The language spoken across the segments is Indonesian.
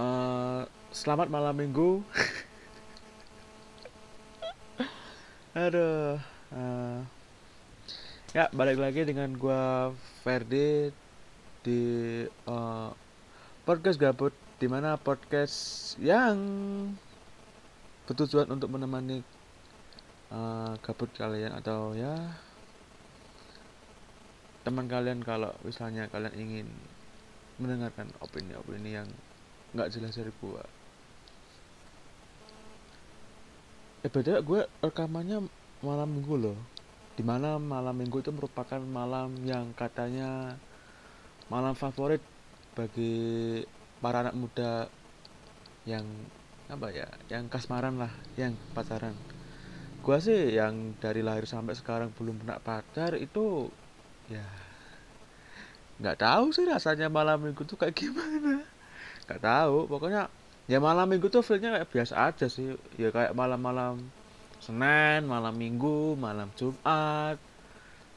Eh, selamat malam minggu. Aduh. eh, ya balik lagi dengan gua Ferdi di eh, podcast gabut di mana podcast yang bertujuan untuk menemani eh, gabut kalian atau ya teman kalian kalau misalnya kalian ingin mendengarkan opini-opini yang nggak jelas dari gua. Eh beda gue rekamannya malam minggu loh. Di mana malam minggu itu merupakan malam yang katanya malam favorit bagi para anak muda yang apa ya, yang kasmaran lah, yang pacaran. Gua sih yang dari lahir sampai sekarang belum pernah pacar itu ya nggak tahu sih rasanya malam minggu tuh kayak gimana. Nggak tahu, pokoknya ya malam minggu tuh feelnya kayak biasa aja sih. Ya kayak malam-malam Senin, malam Minggu, malam Jumat,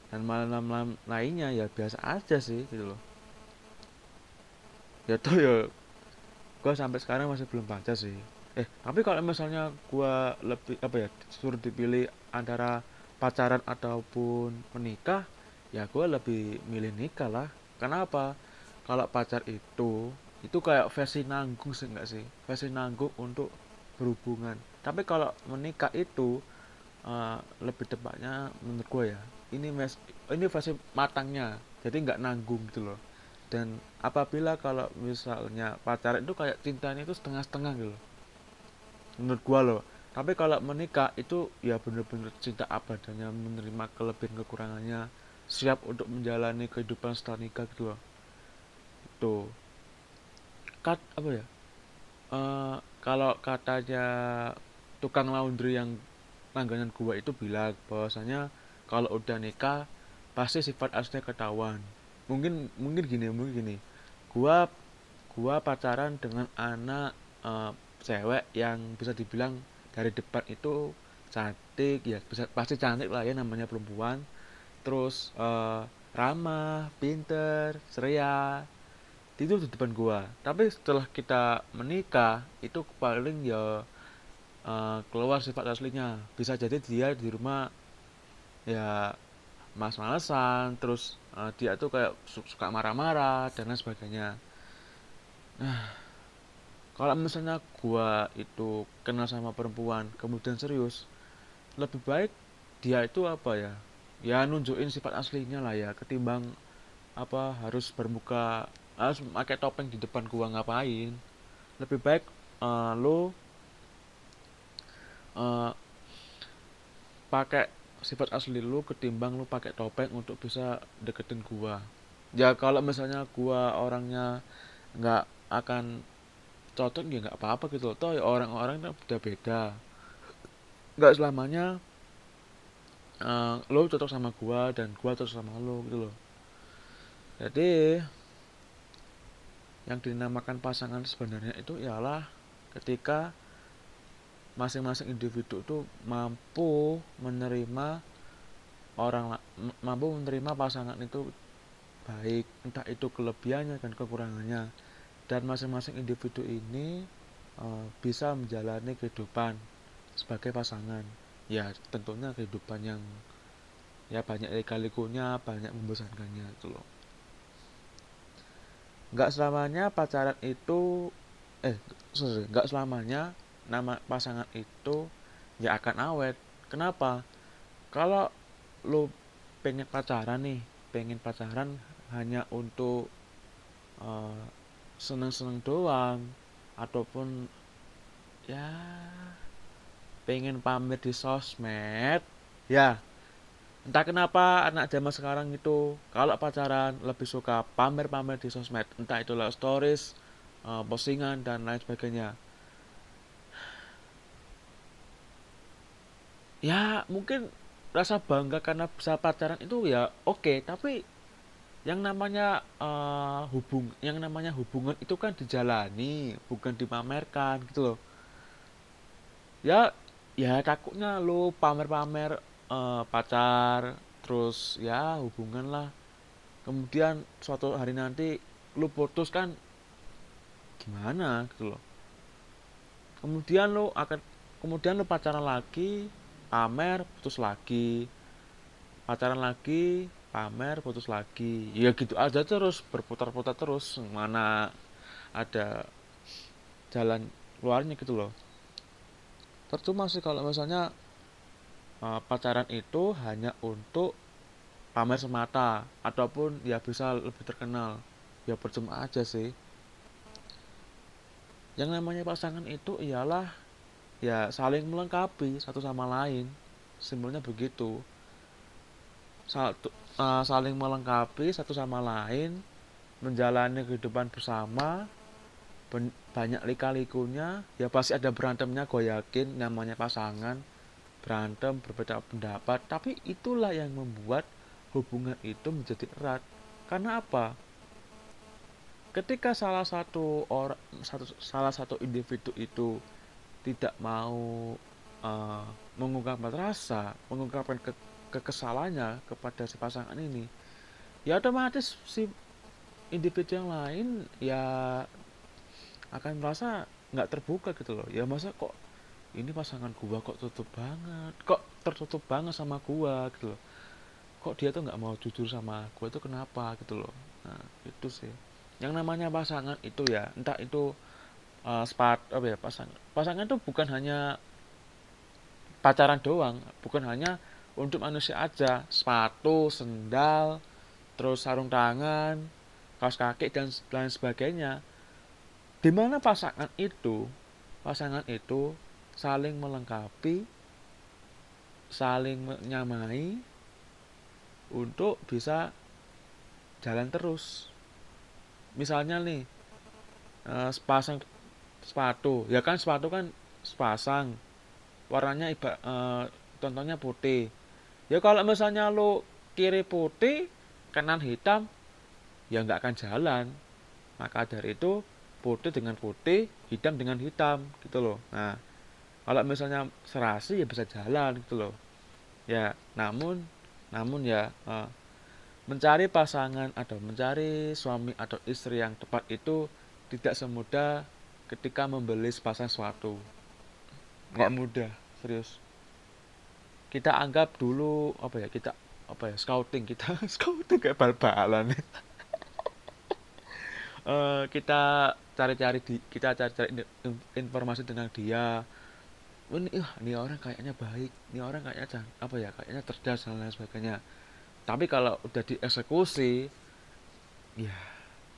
dan malam-malam lainnya ya biasa aja sih gitu loh. Ya tuh ya gua sampai sekarang masih belum pacar sih. Eh, tapi kalau misalnya gua lebih apa ya, suruh dipilih antara pacaran ataupun menikah, ya gua lebih milih nikah lah. Kenapa? Kalau pacar itu itu kayak versi nanggung sih enggak sih? Versi nanggung untuk berhubungan. Tapi kalau menikah itu eh, lebih tepatnya menurut gue ya, ini mes ini versi matangnya. Jadi nggak nanggung gitu loh. Dan apabila kalau misalnya pacaran itu kayak cintanya itu setengah-setengah gitu loh. Menurut gua loh. Tapi kalau menikah itu ya bener-bener cinta abadanya menerima kelebihan kekurangannya, siap untuk menjalani kehidupan setelah nikah gitu loh. Itu. Kat apa ya? eh kalau katanya tukang laundry yang langganan gua itu bilang bahwasanya kalau udah nikah pasti sifat aslinya ketahuan. Mungkin mungkin gini, mungkin gini. Gua gua pacaran dengan anak eh, cewek yang bisa dibilang dari depan itu cantik ya bisa pasti cantik lah ya namanya perempuan. Terus eh, ramah, pinter, ceria, itu di depan gua. Tapi setelah kita menikah itu paling ya eh, keluar sifat aslinya. Bisa jadi dia di rumah ya mas-malesan terus eh, dia tuh kayak su- suka marah-marah dan lain sebagainya. Nah kalau misalnya gua itu kenal sama perempuan kemudian serius lebih baik dia itu apa ya? Ya nunjukin sifat aslinya lah ya ketimbang apa harus bermuka harus pakai topeng di depan gua ngapain? Lebih baik eh, lo eh, pakai sifat asli lu ketimbang lu pakai topeng untuk bisa deketin gua. Ya kalau misalnya gua orangnya nggak akan cocok ya nggak apa-apa gitu loh. Toh ya orang-orang kan beda-beda nggak selamanya eh, lo cocok sama gua dan gua cocok sama lo gitu loh. Jadi yang dinamakan pasangan sebenarnya itu ialah ketika masing-masing individu itu mampu menerima orang mampu menerima pasangan itu baik entah itu kelebihannya dan kekurangannya. Dan masing-masing individu ini eh, bisa menjalani kehidupan sebagai pasangan. Ya tentunya kehidupan yang ya banyak lika-likunya banyak membosankannya itu loh nggak selamanya pacaran itu eh nggak selamanya nama pasangan itu ya akan awet. Kenapa? Kalau lu pengen pacaran nih pengen pacaran hanya untuk eh, seneng-seneng doang ataupun ya pengen pamer di sosmed ya entah kenapa anak zaman sekarang itu kalau pacaran lebih suka pamer-pamer di sosmed. Entah itu lewat stories eh, postingan dan lain sebagainya. Ya mungkin rasa bangga karena bisa pacaran itu ya oke tapi yang namanya eh, hubung yang namanya hubungan itu kan dijalani bukan dipamerkan gitu loh. Ya ya takutnya lu pamer-pamer eh, pacar terus ya hubungan lah. Kemudian suatu hari nanti lu putus kan gimana gitu loh. Kemudian lo akan kemudian lo pacaran lagi pamer putus lagi. Pacaran lagi pamer putus lagi. Ya gitu aja terus berputar-putar terus mana ada jalan keluarnya gitu loh. Percuma sih kalau misalnya uh, pacaran itu hanya untuk pamer semata ataupun ya bisa lebih terkenal. Ya percuma aja sih. Yang namanya pasangan itu ialah ya saling melengkapi satu sama lain. Simpelnya begitu. Satu uh, saling melengkapi satu sama lain menjalani kehidupan bersama banyak lika-likunya ya pasti ada berantemnya gue yakin namanya pasangan berantem berbeda pendapat tapi itulah yang membuat hubungan itu menjadi erat. Karena apa? Ketika salah satu orang satu salah satu individu itu tidak mau uh, mengungkapkan rasa mengungkapkan ke, kekesalannya kepada si pasangan ini ya otomatis si individu yang lain ya akan merasa nggak terbuka gitu loh. Ya masa kok ini pasangan gua kok tutup banget. Kok tertutup banget sama gua gitu loh. Kok dia tuh nggak mau jujur sama gua itu kenapa gitu loh. Nah itu sih. Yang namanya pasangan itu ya entah itu uh, eh, spat apa ya pasangan. Pasangan itu bukan hanya pacaran doang bukan hanya untuk manusia aja. Sepatu sendal terus sarung tangan kaos kaki dan lain sebagainya. Di mana pasangan itu pasangan itu saling melengkapi saling menyamai untuk bisa jalan terus. Misalnya nih eh, sepasang sepatu. Ya kan sepatu kan sepasang. Warnanya iba uh, contohnya putih. Ya kalau misalnya lo kiri putih kanan hitam ya nggak akan jalan. Maka dari itu putih dengan putih hitam dengan hitam gitu loh. Nah kalau misalnya serasi ya bisa jalan gitu loh. Ya namun namun ya uh, mencari pasangan atau mencari suami atau istri yang tepat itu tidak semudah ketika membeli sepasang suatu. Nggak mudah serius. Kita anggap dulu apa ya kita apa ya scouting kita scouting kayak bal-balan. Uh, kita cari-cari di kita cari-cari informasi tentang dia ini uh, ini orang kayaknya baik ini orang kayaknya apa ya kayaknya cerdas dan lain sebagainya. Tapi kalau udah dieksekusi ya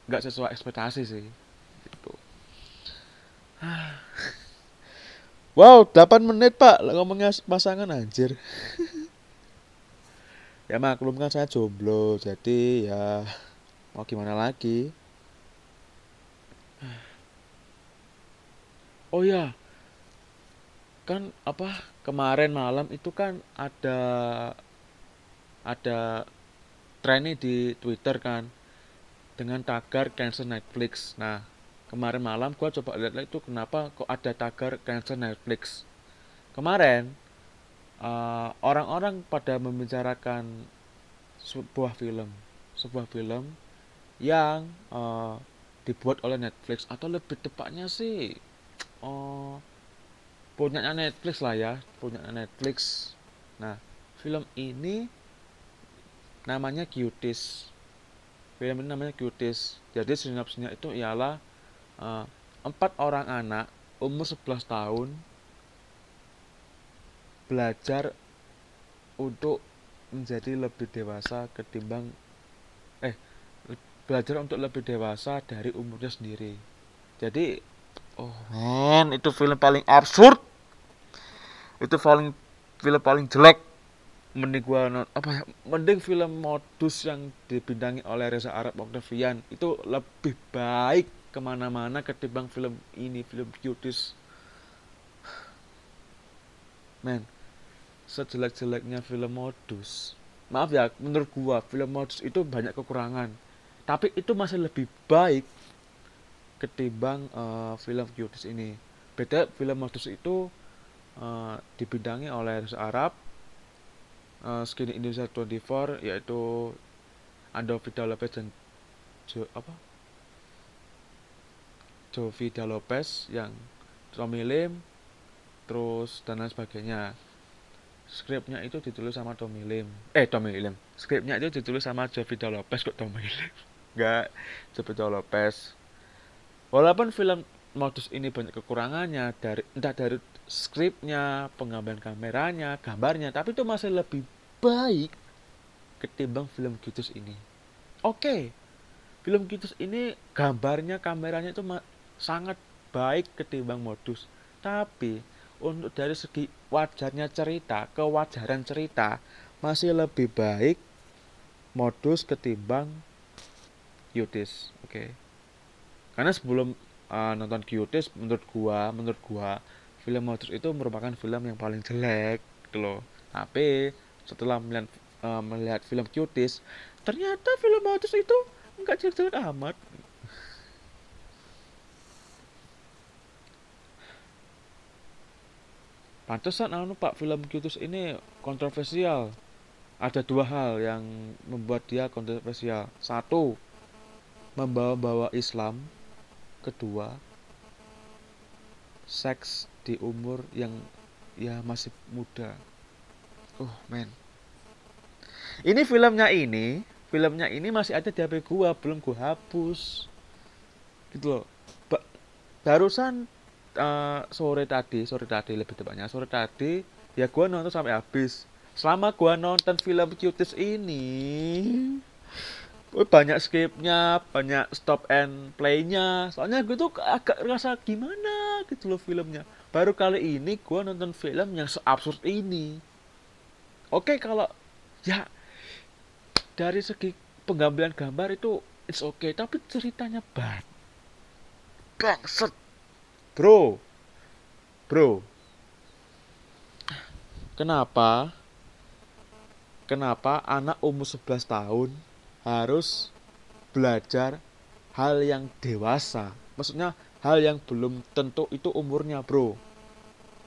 nggak sesuai ekspektasi sih gitu. Wow 8 menit pak ngomongnya pasangan anjir. Ya maklum kan saya jomblo jadi ya mau gimana lagi? Oh ya kan apa kemarin malam itu kan ada ada trennya di Twitter kan dengan tagar cancel Netflix. Nah, kemarin malam gua coba lihat itu kenapa kok ada tagar cancel Netflix. Kemarin eh, orang-orang uh, pada membicarakan sebuah film, sebuah film yang uh, dibuat oleh Netflix atau lebih tepatnya sih oh punyanya Netflix lah ya punya Netflix. Nah film ini namanya Cuties. Film ini namanya Cuties. Jadi sinopsisnya itu ialah uh, empat orang anak umur 11 tahun belajar untuk menjadi lebih dewasa ketimbang eh belajar untuk lebih dewasa dari umurnya sendiri. Jadi oh. Men itu film paling absurd. Itu paling film paling jelek. Mending gua apa ya mending film modus yang dibintangi oleh Reza Arab Octavian. Itu lebih baik ke mana-mana ketimbang film ini film cuties men sejelek-jeleknya film modus. Maaf ya menurut gua film modus itu banyak kekurangan. Tapi itu masih lebih baik ketimbang uh, film Cuties ini. Beda film modus itu uh, dibidangi oleh Arab uh, Skinny Indonesia 24 yaitu Ando Lopez dan jo, apa? Jovida Lopez yang Tommy Lim terus dan lain sebagainya. Skripnya itu ditulis sama Tommy Lim. Eh Tommy Lim. Skripnya itu ditulis sama Jovida Lopez kok Tommy Lim? Enggak Jovida Lopez walaupun film modus ini banyak kekurangannya dari entah dari skripnya pengambilan kameranya gambarnya tapi itu masih lebih baik ketimbang film Gitus ini oke okay, film Gitus ini gambarnya kameranya itu sangat baik ketimbang modus tapi untuk dari segi wajarnya cerita kewajaran cerita masih lebih baik modus ketimbang Cuties oke okay. Karena sebelum uh, nonton Cuties menurut gua menurut gua film modus itu merupakan film yang paling jelek gitu loh tapi setelah melihat uh, melihat film Cuties ternyata film modus itu enggak jelek-jelek amat Pantesan anu Pak film Cuties ini kontroversial. Ada dua hal yang membuat dia kontroversial. Satu, membawa-bawa Islam. Kedua, seks di umur yang ya masih muda. Oh, men. Ini filmnya ini, filmnya ini masih ada di HP gua, belum gua hapus. Gitu loh. Ba barusan uh, sore tadi sore tadi lebih tepatnya sore tadi ya gue nonton sampai habis selama gue nonton film cuties ini banyak skipnya banyak stop and playnya soalnya gue tuh agak rasa gimana gitu loh filmnya baru kali ini gue nonton film yang seabsurd ini oke kalau ya dari segi penggambaran gambar itu it's okay tapi ceritanya bad bangset Bro. Bro. Kenapa? Kenapa anak umur 11 tahun harus belajar hal yang dewasa? Maksudnya hal yang belum tentu itu umurnya, Bro.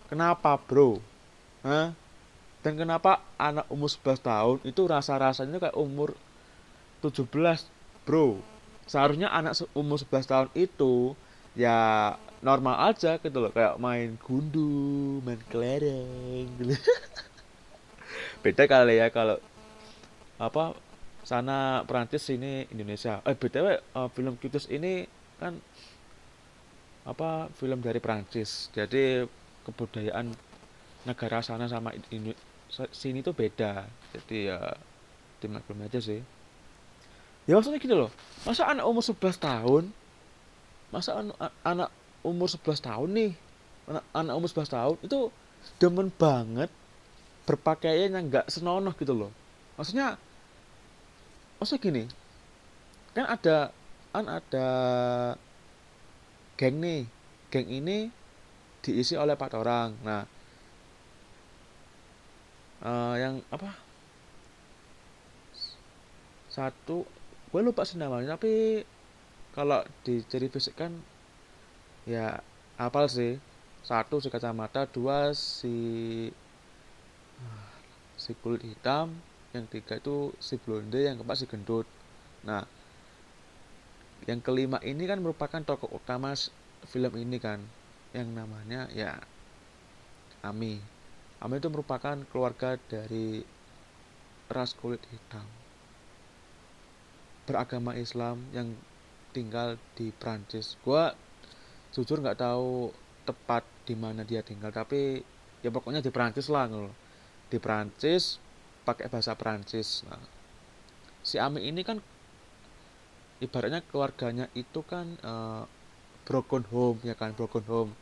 Kenapa, Bro? Hah? Dan kenapa anak umur 11 tahun itu rasa-rasanya kayak umur 17, Bro? Seharusnya anak umur 11 tahun itu ya normal aja gitu loh kayak main gundu main kelereng gitu beda kali ya kalau apa sana Perancis sini Indonesia. Eh btw uh, film Kitus ini kan apa film dari Perancis. Jadi kebudayaan negara sana sama ini sini tuh beda. Jadi ya dimaklum aja sih. Ya maksudnya gitu loh. Masa anak umur 11 tahun? Masa anak, anak umur 11 tahun nih? Anak, anak umur 11 tahun itu demen banget berpakaian yang nggak senonoh gitu loh. Maksudnya maksudnya gini kan ada kan ada geng nih geng ini diisi oleh empat orang. Nah uh, yang apa? Satu gue lupa sih namanya tapi kalau dicari fisik kan ya apal sih. Satu si kacamata dua si si kulit hitam yang tiga itu si blonde yang keempat si gendut. Nah yang kelima ini kan merupakan tokoh utama film ini kan. Yang namanya ya Ami. Ami itu merupakan keluarga dari ras kulit hitam. Beragama Islam yang tinggal di Prancis gua jujur nggak tahu tepat di mana dia tinggal tapi ya pokoknya di Prancis lah ngono di Prancis pakai bahasa Prancis nah, si Ami ini kan ibaratnya keluarganya itu kan uh, broken home ya kan broken home.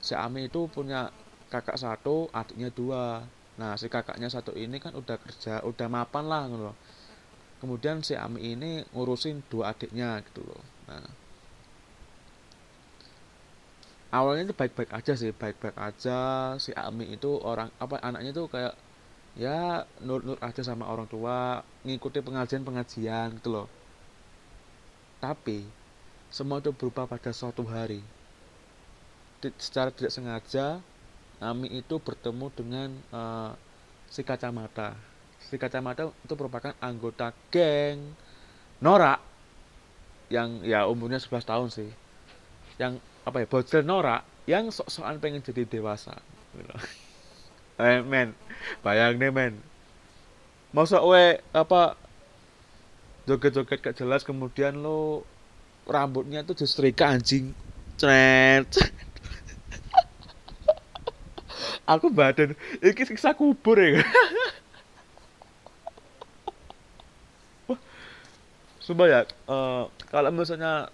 Si Ami itu punya kakak satu adiknya dua. Nah si kakaknya satu ini kan udah kerja udah mapan lah ngono kemudian si Ami ini ngurusin dua adiknya gitu loh nah awalnya itu baik-baik aja sih baik-baik aja. Si Ami itu orang apa anaknya tuh kayak ya nurut-nurut aja sama orang tua ngikuti pengajian-pengajian gitu loh. Tapi semua itu berubah pada suatu hari. Secara tidak sengaja Ami itu bertemu dengan uh, si kacamata. Si kacamata itu merupakan anggota geng Nora yang ya umurnya 11 tahun sih. Yang apa ya bocil norak yang sok-sokan pengen jadi dewasa gitu. Eh men bayang deh men. Masa we apa joget-joget gak jelas kemudian lo rambutnya tuh disetrika anjing. Cret. Aku badan iki siksa kubur ya. Sumpah ya, eh, kalau misalnya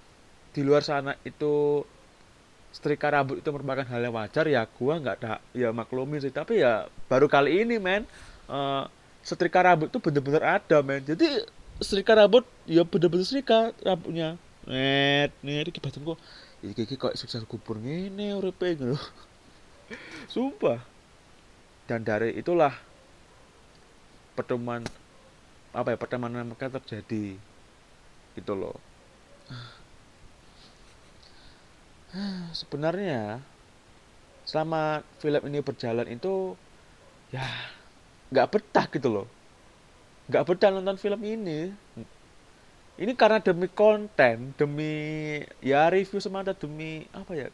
di luar sana itu setrika rambut itu merupakan hal yang wajar ya gua nggak ada ya maklumin sih. Tapi ya baru kali ini men eh, setrika rambut itu bener-bener ada men. Jadi setrika rambut ya bener-bener setrika rambutnya. Net net iki badanku iki iki kok sukses kubur ngene uripe gitu. Sumpah. Dan dari itulah pertemuan apa ya pertemanan mereka terjadi. Gitu loh sebenarnya selama film ini berjalan itu ya nggak betah gitu loh. Nggak betah nonton film ini. Ini karena demi konten demi ya review semata demi apa ya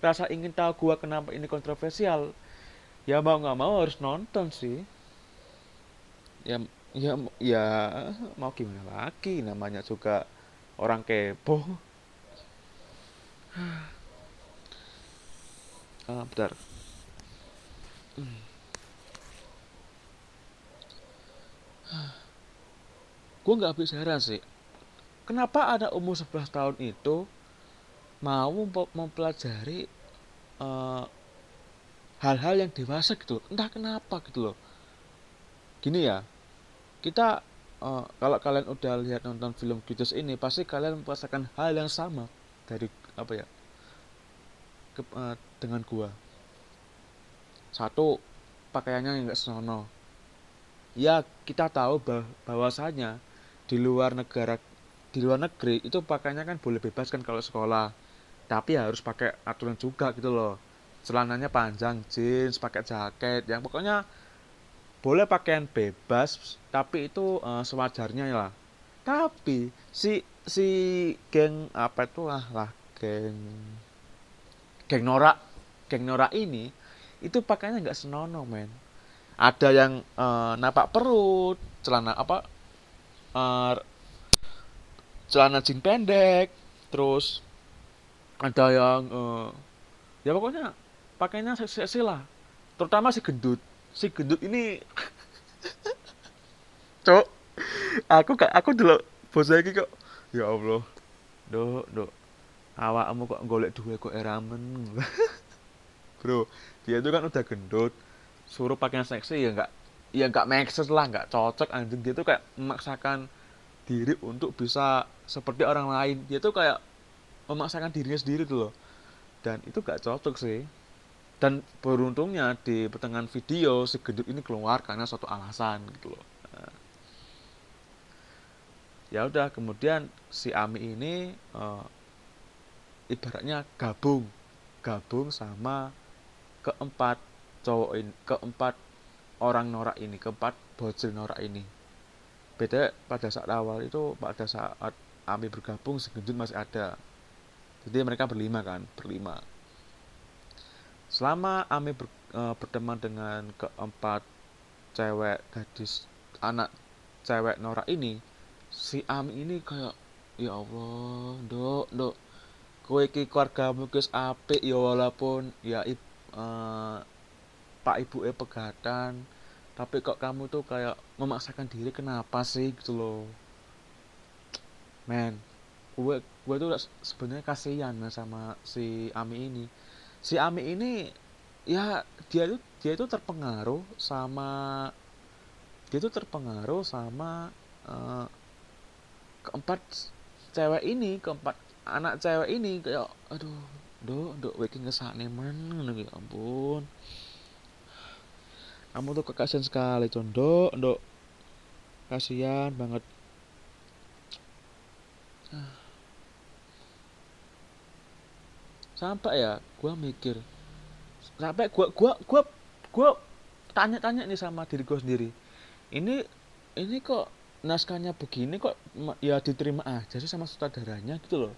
rasa ingin tahu gua kenapa ini kontroversial. Ya mau nggak mau harus nonton sih. Ya ya ya mau gimana lagi? Namanya juga orang kepo ah bentar. Gue nggak habis heran sih. Kenapa ada umur 11 tahun itu mau mempe- mempelajari eh, hal-hal yang dewasa gitu entah kenapa gitu loh. Gini ya kita eh, kalau kalian udah lihat nonton film Genius ini pasti kalian merasakan hal yang sama dari apa ya? Ke- eh, dengan gua. Satu pakaiannya nggak senonoh. Ya kita tahu bah bahwasanya di luar negara di luar negeri itu pakaiannya kan boleh bebas kan kalau sekolah. Tapi harus pakai aturan juga gitu loh. Celananya panjang jeans pakai jaket yang pokoknya boleh pakaian bebas tapi itu eh, sewajarnya lah. Tapi si si geng apa itu lah lah geng geng norak geng norak ini itu pakainya nggak senonoh men. Ada yang eh, napak perut celana apa eh, celana jeans pendek terus ada yang eh, ya pokoknya pakainya seksi lah. Terutama si gendut. Si gendut ini cok aku gak aku dulu bos lagi kok ya Allah dok dok awakmu kok golek duwe kok eramen bro dia itu kan udah gendut suruh pakaian seksi ya nggak ya nggak sense lah nggak cocok. Anjing dia tuh kayak memaksakan diri untuk bisa seperti orang lain. Dia tuh kayak memaksakan dirinya sendiri tuh loh. Dan itu gak cocok sih. Dan beruntungnya di pertengahan video si gendut ini keluar karena suatu alasan gitu loh. Nah, ya udah kemudian si Ami ini eh, ibaratnya gabung. Gabung sama keempat cowok ini keempat orang norak ini keempat bocil norak ini. Beda pada saat awal itu pada saat Ami bergabung si gendut masih ada. Jadi mereka berlima kan berlima. Selama Ami ber- eh, berteman dengan keempat cewek gadis anak cewek norak ini si Ami ini kayak ya Allah dok dok kowe iki keluargamu wis apik ya walaupun ya eh, pak ibu e pegatan tapi kok kamu tuh kayak memaksakan diri kenapa sih gitu loh. Men gue gue tuh se- sebenarnya kasihan sama si Ami ini. Si Ami ini ya dia itu dia itu terpengaruh sama dia itu terpengaruh sama eh, keempat cewek ini keempat anak cewek ini kayak aduh dok dok waking ngesakne man ngono ya ampun. Kamu tuh kekasihan sekali condok dok kasihan banget. Sampai ya gua mikir sampai gua gua gua gua tanya-tanya nih sama diri gua sendiri ini ini kok naskahnya begini kok ya diterima aja sih sama sutradaranya? Gitu loh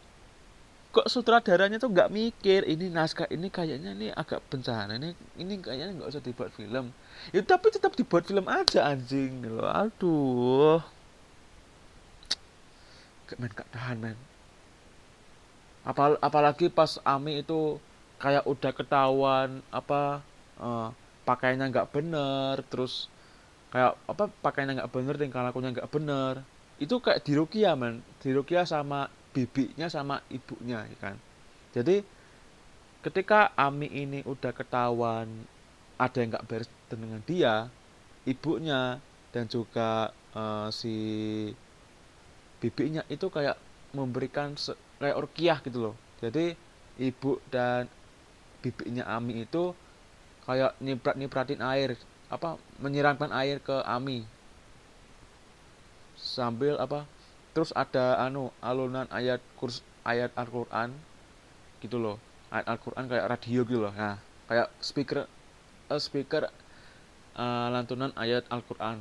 kok sutradaranya tuh nggak mikir ini naskah ini kayaknya ini agak bencana ini ini kayaknya nggak usah dibuat film. Ya tapi tetap dibuat film aja anjing. Loh aduh. Gak main gak tahan men. Apal apalagi pas Ami itu kayak udah ketahuan apa uh, pakaiannya nggak bener terus kayak apa pakaiannya nggak bener tingkah lakunya nggak bener. Itu kayak dirukia men. Dirukia sama bibinya sama ibunya ya kan? Jadi ketika Ami ini udah ketahuan ada yang nggak beres dengan dia ibunya dan juga uh, si bibinya itu kayak memberikan kayak orkiah gitu loh. Jadi ibu dan bibiknya Ami itu kayak nyiprat nyipratin air apa menyiramkan air ke Ami. Sambil apa terus ada anu alunan ayat kurs ayat Al-Qur'an gitu loh ayat Al-Qur'an kayak radio gitu loh nah kayak speaker uh, speaker uh, lantunan ayat Al-Qur'an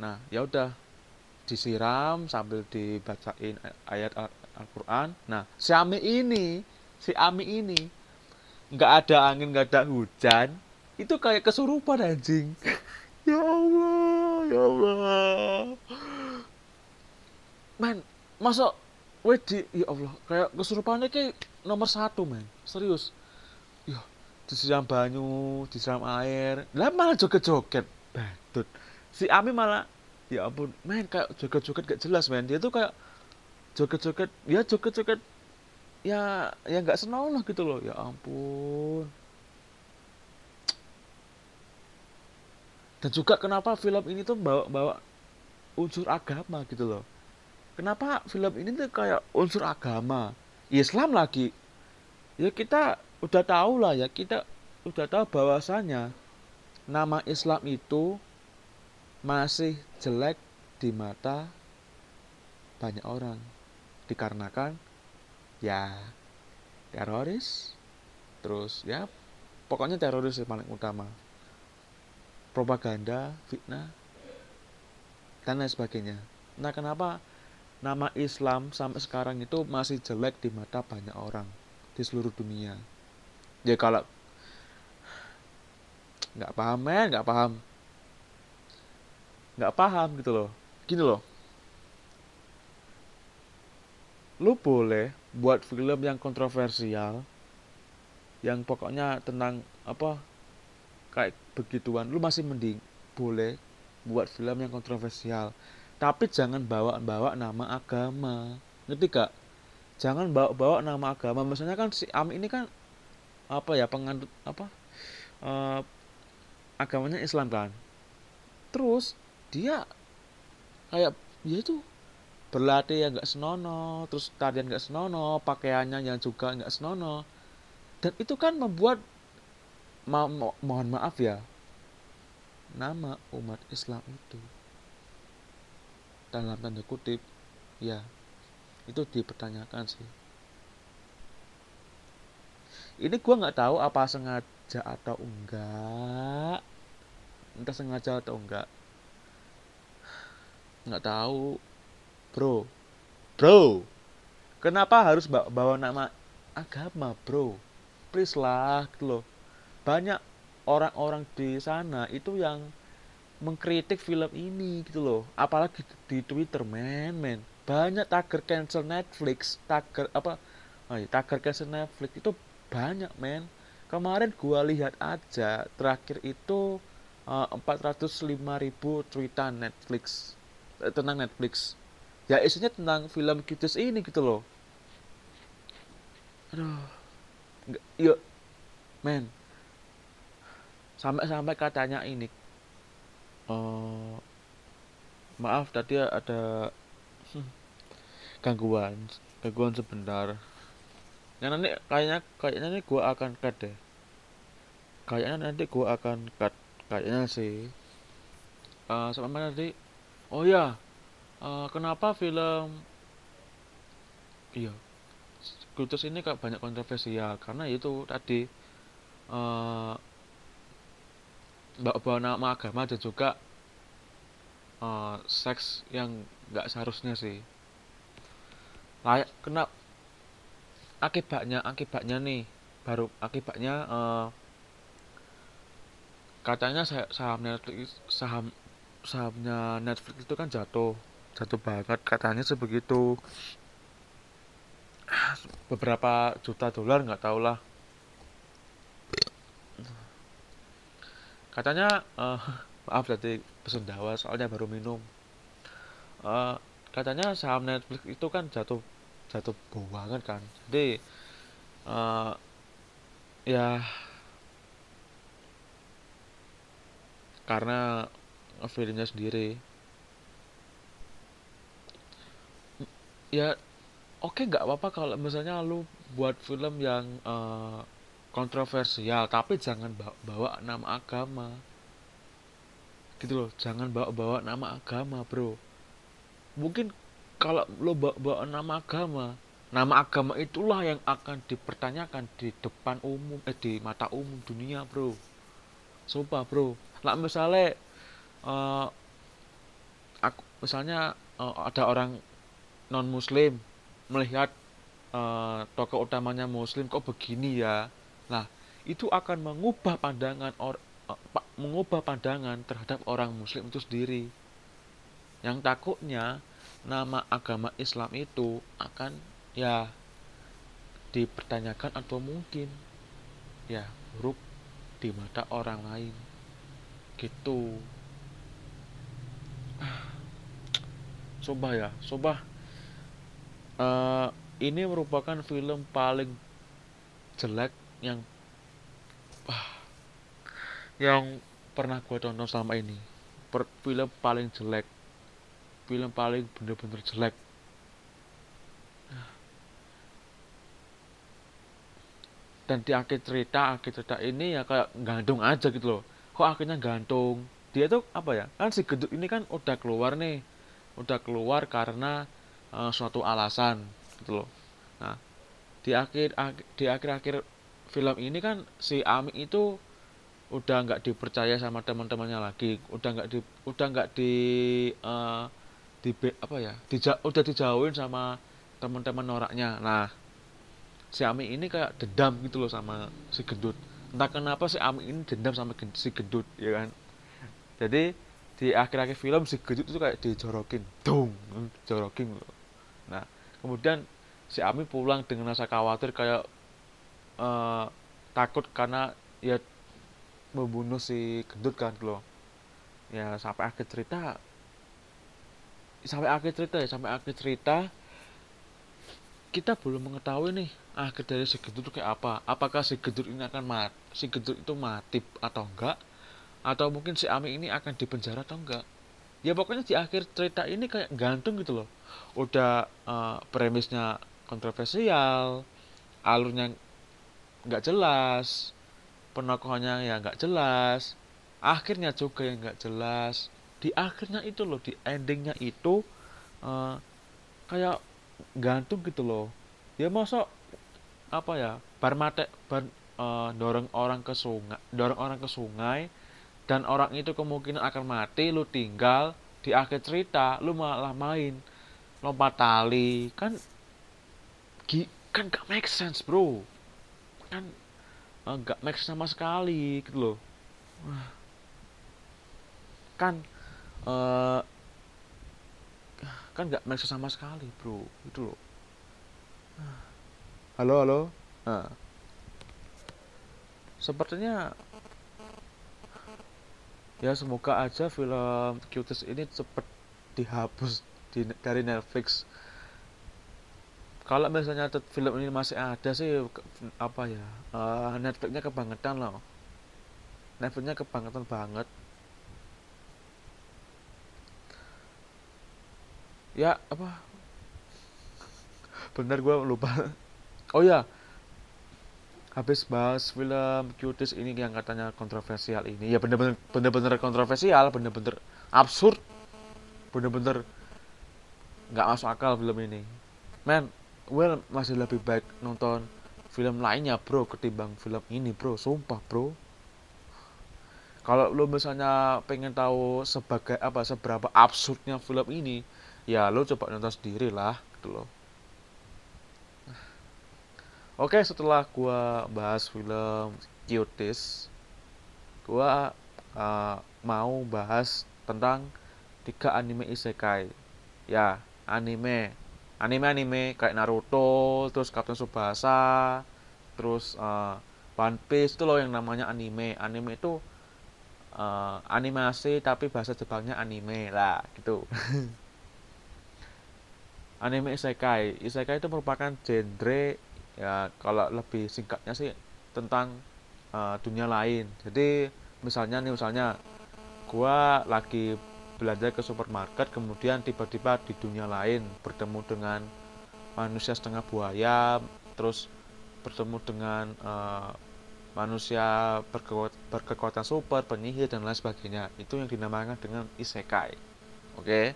nah ya udah disiram sambil dibacain ayat Al-Quran. Nah, si Ami ini, si Ami ini, nggak ada angin, nggak ada hujan, itu kayak kesurupan anjing. ya Allah, ya Allah. Men, masa wedi, ya Allah, kayak kesurupannya kayak nomor satu, men. Serius. Ya, disiram banyu, disiram air. Lah malah joget-joget. Badut. Si Ami malah ya ampun, men kayak joget-joget gak jelas, men. Dia tuh kayak joget-joget ya joget-joget ya ya nggak senonoh gitu loh ya ampun dan juga kenapa film ini tuh bawa bawa unsur agama gitu loh kenapa film ini tuh kayak unsur agama? Islam lagi. Ya kita udah tahu lah ya kita udah tahu bahwasanya nama Islam itu masih jelek di mata banyak orang. Dikarenakan ya teroris. Terus ya pokoknya teroris yang paling utama. Propaganda fitnah dan lain sebagainya. Nah kenapa nama Islam sampai sekarang itu masih jelek di mata banyak orang di seluruh dunia. Ya kalau nggak paham men nggak paham. Nggak paham gitu loh. Gini loh. Lu boleh buat film yang kontroversial yang pokoknya tentang apa kayak begituan. Lu masih mending boleh buat film yang kontroversial tapi jangan bawa-bawa nama agama. Ngerti gak? Jangan bawa-bawa nama agama. Misalnya kan si Am ini kan apa ya penganut apa uh, agamanya Islam kan? Terus dia kayak ya itu berlatih yang nggak senono terus tarian nggak senono pakaiannya yang juga nggak senono. Dan itu kan membuat ma mo mohon maaf ya nama umat Islam itu dalam tanda kutip ya itu dipertanyakan sih. Ini gue nggak tahu apa sengaja atau enggak. Entah sengaja atau enggak. Nggak tahu. Bro. Bro. Kenapa harus bawa nama agama bro? Please lah gitu loh. Banyak orang-orang di sana itu yang mengkritik film ini gitu loh. Apalagi di Twitter men men. Banyak tagar cancel Netflix tagar apa oh iya, tagar cancel Netflix itu banyak men. Kemarin gua lihat aja terakhir itu uh, lima ribu tweetan Netflix eh, tentang Netflix. Ya isinya tentang film Cuties ini gitu loh. Aduh. Yuk men. Sampai-sampai katanya ini uh, maaf tadi ada gangguan gangguan sebentar. Ya nanti kayaknya kayaknya nih gua akan cut deh. Kayaknya nanti gua akan cut kayaknya sih. Uh, sampai nanti oh ya uh, kenapa film iya Kultus ini kayak banyak kontroversial karena itu tadi uh, bawa nama agama dan juga uh, seks yang nggak seharusnya sih. Layak kenapa akibatnya akibatnya nih baru akibatnya uh, katanya saham Netflix saham sahamnya Netflix itu kan jatuh jatuh banget katanya sebegitu beberapa juta dolar nggak tahu lah katanya uh, maaf tadi pesen dawa soalnya baru minum. Uh, katanya saham Netflix itu kan jatuh jatuh banget kan. Jadi uh, ya karena filmnya sendiri. Ya oke okay, nggak apa-apa kalau misalnya lu buat film yang uh, kontroversial tapi jangan bawa, bawa nama agama. Gitu loh jangan bawa bawa nama agama bro. Mungkin kalau lo bawa, bawa nama agama nama agama itulah yang akan dipertanyakan di depan umum eh di mata umum dunia bro. Sumpah bro. Lah misalnya uh, aku misalnya uh, ada orang non muslim melihat uh, tokoh utamanya muslim kok begini ya nah itu akan mengubah pandangan or, uh, mengubah pandangan terhadap orang muslim itu sendiri. Yang takutnya nama agama Islam itu akan ya dipertanyakan atau mungkin ya buruk di mata orang lain. Gitu. Sobah ya Sobah uh, ini merupakan film paling jelek yang uh, yang pernah gue tonton selama ini. Per, film paling jelek film paling bener-bener jelek. Dan di akhir cerita akhir cerita ini ya kayak gantung aja gitu loh. Kok akhirnya gantung? Dia tuh apa ya? Kan si gedut ini kan udah keluar nih. Udah keluar karena uh, suatu alasan gitu loh. Nah di akhir di akhir-akhir film ini kan si Ami itu udah nggak dipercaya sama teman-temannya lagi udah nggak di udah nggak di uh, di apa ya dija, udah dijauhin sama teman-teman noraknya. Nah si Ami ini kayak dendam gitu loh sama si gendut. Entah kenapa si Ami ini dendam sama si gendut ya kan? Jadi di akhir-akhir film si gendut itu kayak dijorokin dong jorokin loh. Nah kemudian si Ami pulang dengan rasa khawatir kayak uh, takut karena ya membunuh si gendut kan loh ya sampai akhir cerita sampai akhir cerita ya sampai akhir cerita kita belum mengetahui nih akhir dari si gendut itu kayak apa. Apakah si gendut ini akan mati si gendut itu mati atau enggak? Atau mungkin si Ami ini akan dipenjara atau enggak? Ya pokoknya di akhir cerita ini kayak gantung gitu loh. Udah uh, premisnya kontroversial alurnya nggak jelas. Penokohannya ya nggak jelas. Akhirnya juga yang nggak jelas. Di akhirnya itu loh di endingnya itu uh, kayak gantung gitu loh. Ya masuk apa ya bar mate bar uh, dorong orang ke sungai dorong orang ke sungai dan orang itu kemungkinan akan mati lu tinggal di akhir cerita lu malah main lompat tali. Kan kan gak make sense bro kan uh, gak make sense sama sekali gitu loh. Kan uh, kan gak make sense sama sekali bro. Itu loh. Halo halo. Nah. sepertinya ya semoga aja film Cuties ini cepet dihapus di, dari Netflix kalau misalnya film ini masih ada sih apa ya uh, Netflixnya kebangetan loh. Netflixnya kebangetan banget. Ya apa? Bener gue lupa. Oh ya habis bahas film cuties ini yang katanya kontroversial ini. Ya bener-bener bener-bener kontroversial bener-bener absurd. Bener-bener nggak masuk akal film ini. Man well masih lebih baik nonton film lainnya bro ketimbang film ini bro. Sumpah bro. Kalau lo misalnya pengen tahu sebagai apa seberapa absurdnya film ini ya lo coba nonton sendiri lah gitu loh. Oke setelah gua bahas film Cuties gua uh, mau bahas tentang tiga anime isekai. Ya anime anime anime kayak Naruto terus Captain Subasa terus uh, One Piece itu loh yang namanya anime. Anime itu uh, animasi tapi bahasa Jepangnya anime lah gitu. Anime isekai. Isekai itu merupakan genre ya kalau lebih singkatnya sih tentang uh, dunia lain. Jadi misalnya nih misalnya gua lagi belanja ke supermarket kemudian tiba-tiba di dunia lain bertemu dengan manusia setengah buaya terus bertemu dengan uh, manusia berkekuatan super, penyihir dan lain sebagainya. Itu yang dinamakan dengan isekai. Oke. Okay?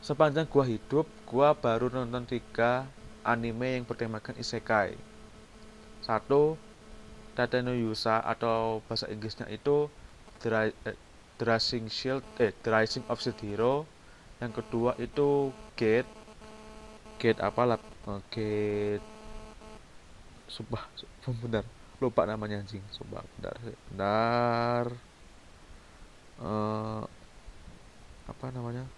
Sepanjang gua hidup, gua baru nonton tiga anime yang bertemakan isekai. Satu, Tateno Yusa atau bahasa Inggrisnya itu eh, The Shield, eh The Rising of Shield Hero. Yang kedua itu Gate. Gate apa lah? Eh, Gate Sumpah, sumpah benar lupa namanya anjing sumpah bentar bentar uh, apa namanya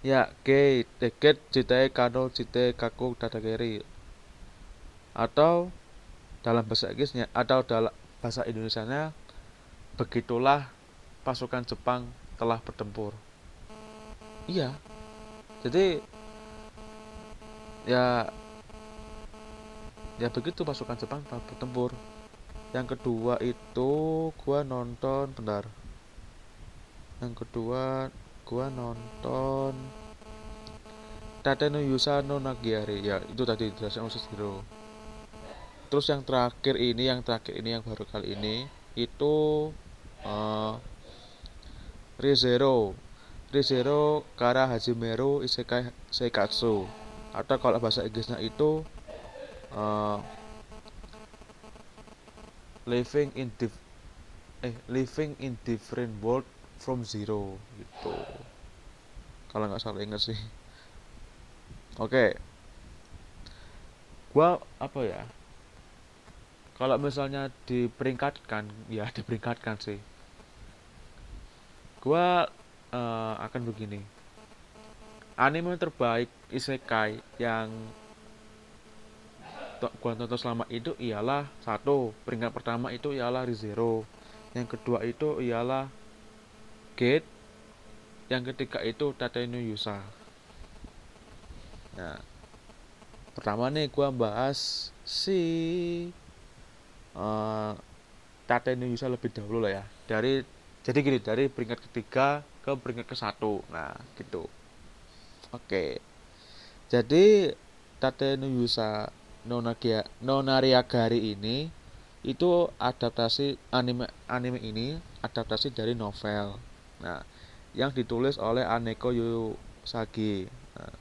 Ya, Kei, Deket, Cite, Kano, Cite, Kaku, Tadageri. Atau dalam bahasa Inggrisnya atau dalam bahasa Indonesia-nya begitulah pasukan Jepang telah bertempur. Iya. Jadi ya ya begitu pasukan Jepang telah bertempur. Yang kedua itu gua nonton bentar. Yang kedua gua nonton Tateno Yusa no Nagiare ya itu tadi Osis Hero terus yang terakhir ini yang terakhir ini yang baru kali ini itu uh, Rizero. Rizero Kara Hajimeru Isekai Seikatsu. Atau kalau bahasa Inggrisnya itu uh, living in diff eh living in different world from zero gitu. Kalau nggak salah inget sih. Oke. Okay. gua apa ya kalau misalnya diperingkatkan ya diperingkatkan sih. Gua uh, akan begini. Anime terbaik isekai yang gua tonton selama itu ialah satu peringkat pertama itu ialah Rizero yang kedua itu ialah Gate. Yang ketiga itu Tateno Yusa. Nah pertama nih gua bahas si uh, Tateno Yusa lebih dahulu lah ya. Dari jadi gini dari peringkat ketiga ke peringkat ke satu. Nah gitu. Oke. Jadi Tateno Yusa Nonagia Nonariagari ini itu adaptasi anime anime ini adaptasi dari novel. Nah, yang ditulis oleh Aneko Yusagi. Nah,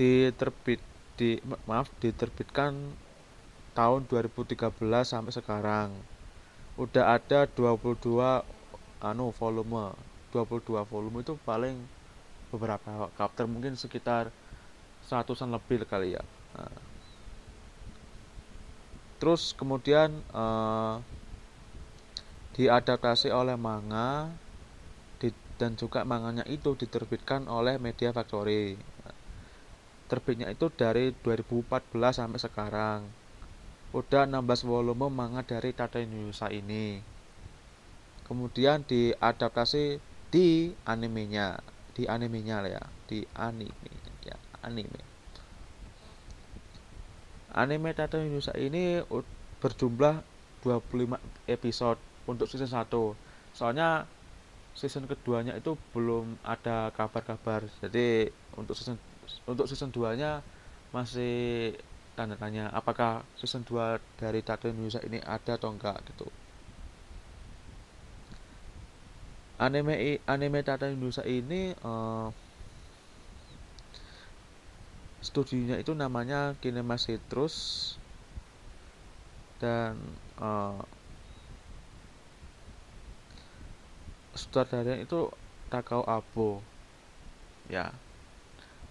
diterbit di maaf diterbitkan tahun 2013 sampai sekarang. Udah ada 22 anu volume. 22 volume itu paling beberapa chapter mungkin sekitar seratusan lebih kali ya. Nah, terus kemudian uh, diadaptasi oleh manga di, dan juga manganya itu diterbitkan oleh Media Factory terbitnya itu dari 2014 sampai sekarang udah 16 volume manga dari Tata Inuyasha ini. Kemudian diadaptasi di animenya di animenya ya di anime ya anime. Anime Tata Inuyasha ini berjumlah 25 episode untuk season 1 soalnya season keduanya itu belum ada kabar-kabar. Jadi untuk season untuk season 2 nya masih tanda tanya apakah season 2 dari Tato Indonesia ini ada atau enggak? Gitu. Anime anime Tato Indonesia ini uh, studionya itu namanya Kinema Citrus dan uh, sutradaranya itu Takao Abo. Ya.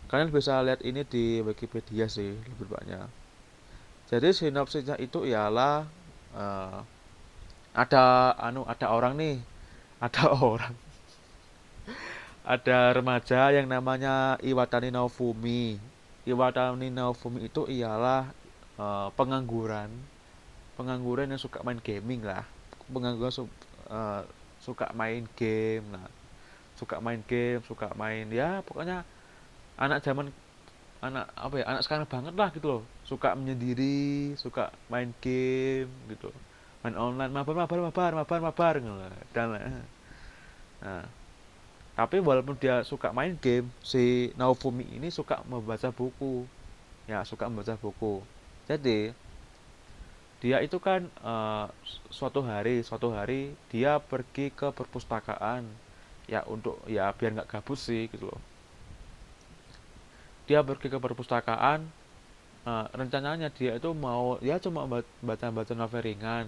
Kalian bisa lihat ini di Wikipedia sih lebih banyak jadi sinopsisnya itu ialah uh, ada anu ada orang nih ada orang ada remaja yang namanya Iwatani Naofumi. Iwatani Naofumi itu ialah uh, pengangguran pengangguran yang suka main gaming lah. Pengangguran su uh, suka main game nah suka main game suka main ya pokoknya anak zaman anak apa ya anak sekarang banget lah gitu loh suka menyendiri suka main game gitu. Main online mabar mabar mabar mabar mabar dan nah tapi walaupun dia suka main game si Naofumi ini suka membaca buku. Ya suka membaca buku. Jadi dia itu kan uh, suatu hari suatu hari dia pergi ke perpustakaan. Ya untuk ya biar nggak gabut sih gitu loh. Dia pergi ke perpustakaan nah, rencananya dia itu mau ya cuma baca-baca novel ringan.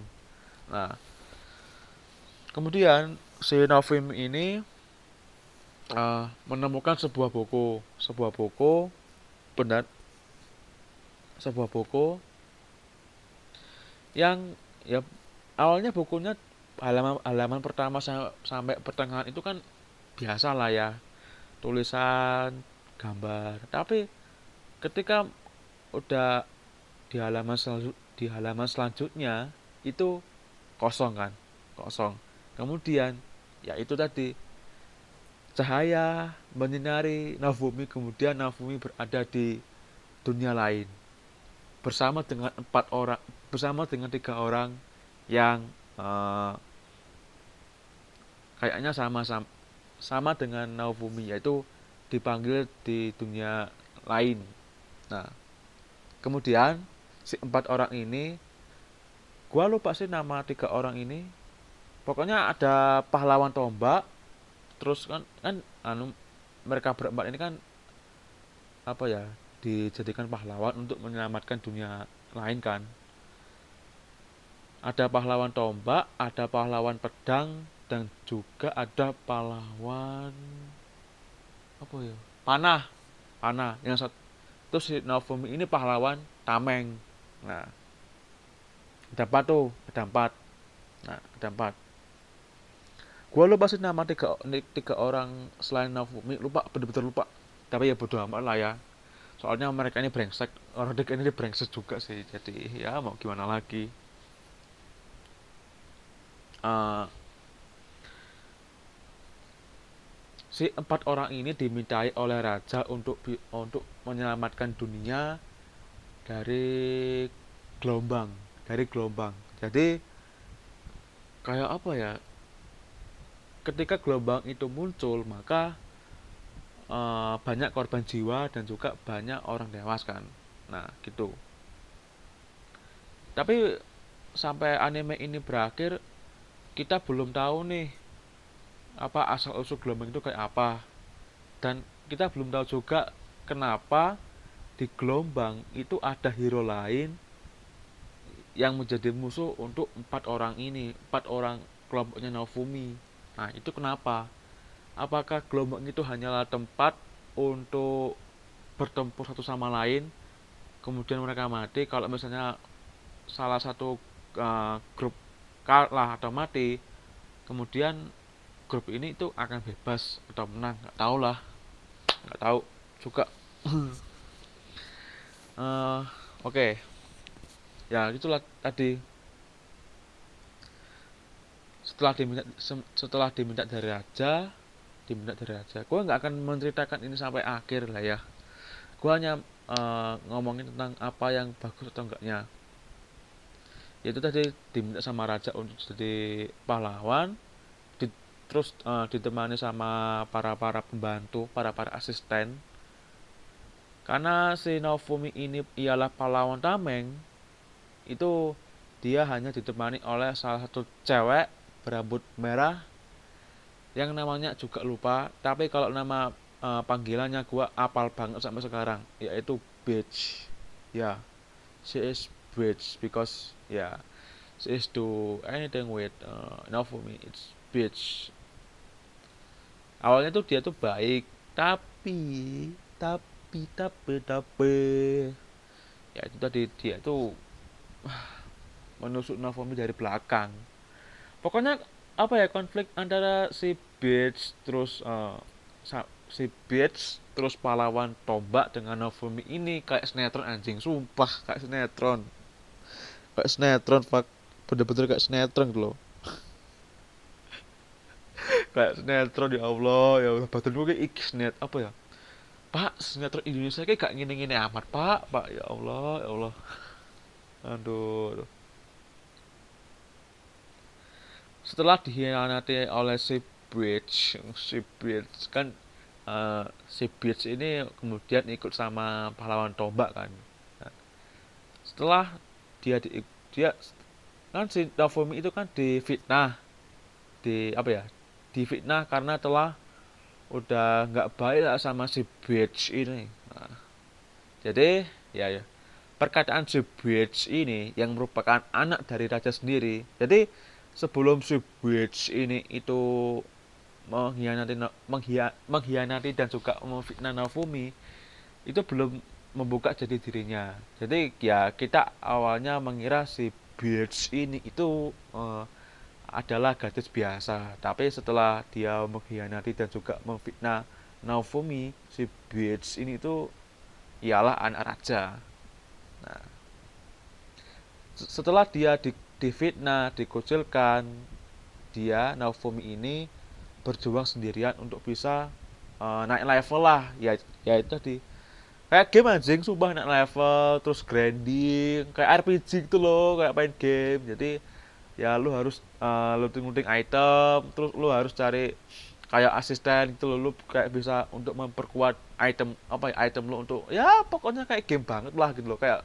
Nah kemudian si Novim ini uh, menemukan sebuah buku sebuah buku benar sebuah buku yang ya awalnya bukunya halaman halaman pertama sampai pertengahan itu kan biasa lah ya. Tulisan gambar. Tapi ketika udah di halaman selanjut di halaman selanjutnya itu kosong kan? Kosong. Kemudian ya itu tadi cahaya menyinari Nafumi kemudian Nafumi berada di dunia lain. Bersama dengan empat orang bersama dengan tiga orang yang uh, kayaknya sama sama sama dengan Naofumi yaitu dipanggil di dunia lain. Nah, kemudian si empat orang ini, gua lupa sih nama tiga orang ini. Pokoknya ada pahlawan tombak, terus kan kan anu mereka berempat ini kan apa ya dijadikan pahlawan untuk menyelamatkan dunia lain kan. Ada pahlawan tombak, ada pahlawan pedang, dan juga ada pahlawan apa ya panah panah yang satu terus si Novum ini pahlawan tameng. Nah ada empat tuh ada empat. Nah ada empat. Gua lupa sih nama tiga, tiga orang selain Novumi lupa betul-betul lupa. Tapi ya bodo amat lah ya. Soalnya mereka ini brengsek. Orang tiga ini brengsek juga sih. Jadi ya mau gimana lagi. Uh, si empat orang ini dimintai oleh raja untuk untuk menyelamatkan dunia dari gelombang dari gelombang. Jadi kayak apa ya? Ketika gelombang itu muncul maka e, banyak korban jiwa dan juga banyak orang dewas kan? Nah gitu. Tapi sampai anime ini berakhir kita belum tahu nih apa asal usul gelombang itu kayak apa. Dan kita belum tahu juga kenapa di gelombang itu ada hero lain yang menjadi musuh untuk empat orang ini empat orang kelompoknya Naofumi nah itu kenapa? Apakah gelombang itu hanyalah tempat untuk bertempur satu sama lain kemudian mereka mati? Kalau misalnya salah satu uh, grup kalah atau mati kemudian grup ini itu akan bebas atau menang nggak tahu lah. Nggak tahu juga. Uh, oke. Okay. ya itulah tadi. Setelah diminta setelah diminta dari raja diminta dari raja. Gue nggak akan menceritakan ini sampai akhir lah ya. Gue hanya uh, ngomongin tentang apa yang bagus atau enggaknya. Yaitu tadi diminta sama raja untuk jadi pahlawan terus uh, ditemani sama para para pembantu para para asisten. Karena si Naofumi ini ialah pahlawan tameng itu dia hanya ditemani oleh salah satu cewek berambut merah yang namanya juga lupa. Tapi kalau nama uh, panggilannya gua apal banget sampai sekarang yaitu bitch. Ya yeah. she is bitch because ya yeah, she is do anything with uh, Naofumi. It's bitch awalnya tuh dia tuh baik. Tapi tapi tapi tapi. Ya itu tadi dia tuh menusuk Naomi dari belakang. Pokoknya apa ya konflik antara si Beach terus uh, si Beach terus pahlawan tombak dengan Naomi ini kayak sinetron anjing. Sumpah kayak sinetron. Kayak sinetron pak bener-bener kayak sinetron gitu kayak sinetron ya Allah ya Allah. Batin gue kayak net apa ya? Pak sinetron Indonesia kayak gak gini-gini amat Pak. Pak ya Allah ya Allah. Aduh, aduh. setelah dihianati oleh si Bridge si Bridge kan uh, si Bridge ini kemudian ikut sama pahlawan tombak kan. Nah, setelah dia di, dia kan si itu kan difitnah di apa ya difitnah karena telah udah nggak baik lah sama si Bridge ini. Nah, jadi ya ya. Perkataan si Bridge ini yang merupakan anak dari raja sendiri jadi sebelum si Bridge ini itu mengkhianati mengkhianati dan juga memfitnah Naofumi itu belum membuka jadi dirinya. Jadi ya kita awalnya mengira si Bridge ini itu uh, adalah gadis biasa. Tapi setelah dia mengkhianati dan juga memfitnah Naofumi si Bridge ini itu ialah anak raja. Nah setelah dia di difitnah, dikucilkan, dia Naofumi ini berjuang sendirian untuk bisa uh, naik level lah. Ya ya itu tadi. Kayak game anjing sumpah naik level terus grinding kayak RPG gitu loh kayak main game. Jadi ya lu harus uh, looting-looting item terus lu harus cari kayak asisten gitu loh. Lu kayak bisa untuk memperkuat item apa ya item lu untuk ya pokoknya kayak game banget lah gitu loh. Kayak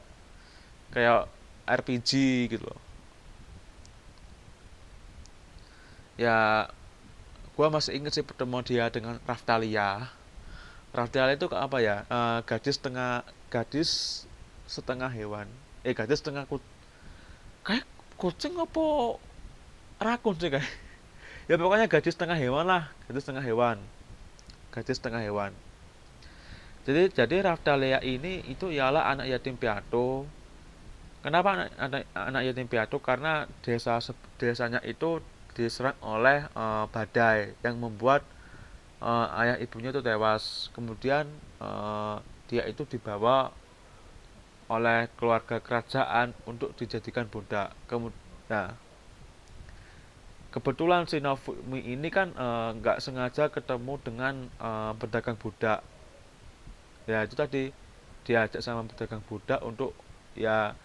kayak RPG gitu loh. Ya gue masih inget sih pertemuan dia dengan Raftalia. Raftalia itu apa ya? Uh, gadis setengah gadis setengah hewan. Eh gadis setengah kut kayak kucing apa rakun sih kayak ya pokoknya gadis setengah hewan lah gadis setengah hewan. Gadis setengah hewan. Jadi jadi Raftalia ini itu ialah anak yatim piatu. Kenapa anak, anak, anak yatim piatu? Karena desa desanya itu diserang oleh uh, badai yang membuat uh, ayah ibunya itu tewas. Kemudian uh, dia itu dibawa oleh keluarga kerajaan untuk dijadikan budak. Kemudian nah, kebetulan si Novumi ini kan nggak uh, sengaja ketemu dengan uh, pedagang budak. Ya itu tadi diajak sama pedagang budak untuk ya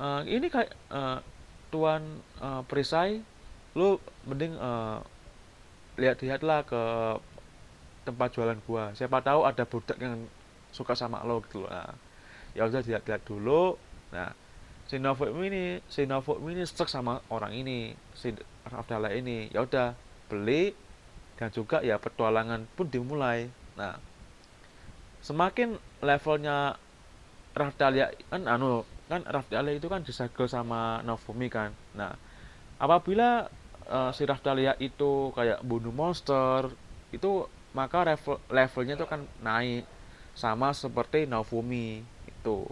uh, ini kayak uh, tuan uh, perisai lu mending uh, lihat-lihatlah ke tempat jualan gua siapa tahu ada budak yang suka sama lo gitu loh nah, ya udah lihat-lihat dulu. Nah si Novo ini si Novo ini stuck sama orang ini si Abdallah ini. Ya udah beli dan juga ya petualangan pun dimulai. Nah semakin levelnya Rafdalia kan anu kan Rafdalia itu kan disegel sama Novumi kan. Nah apabila uh, si Raftalia itu kayak bunuh monster itu maka level levelnya itu kan naik sama seperti Naofumi itu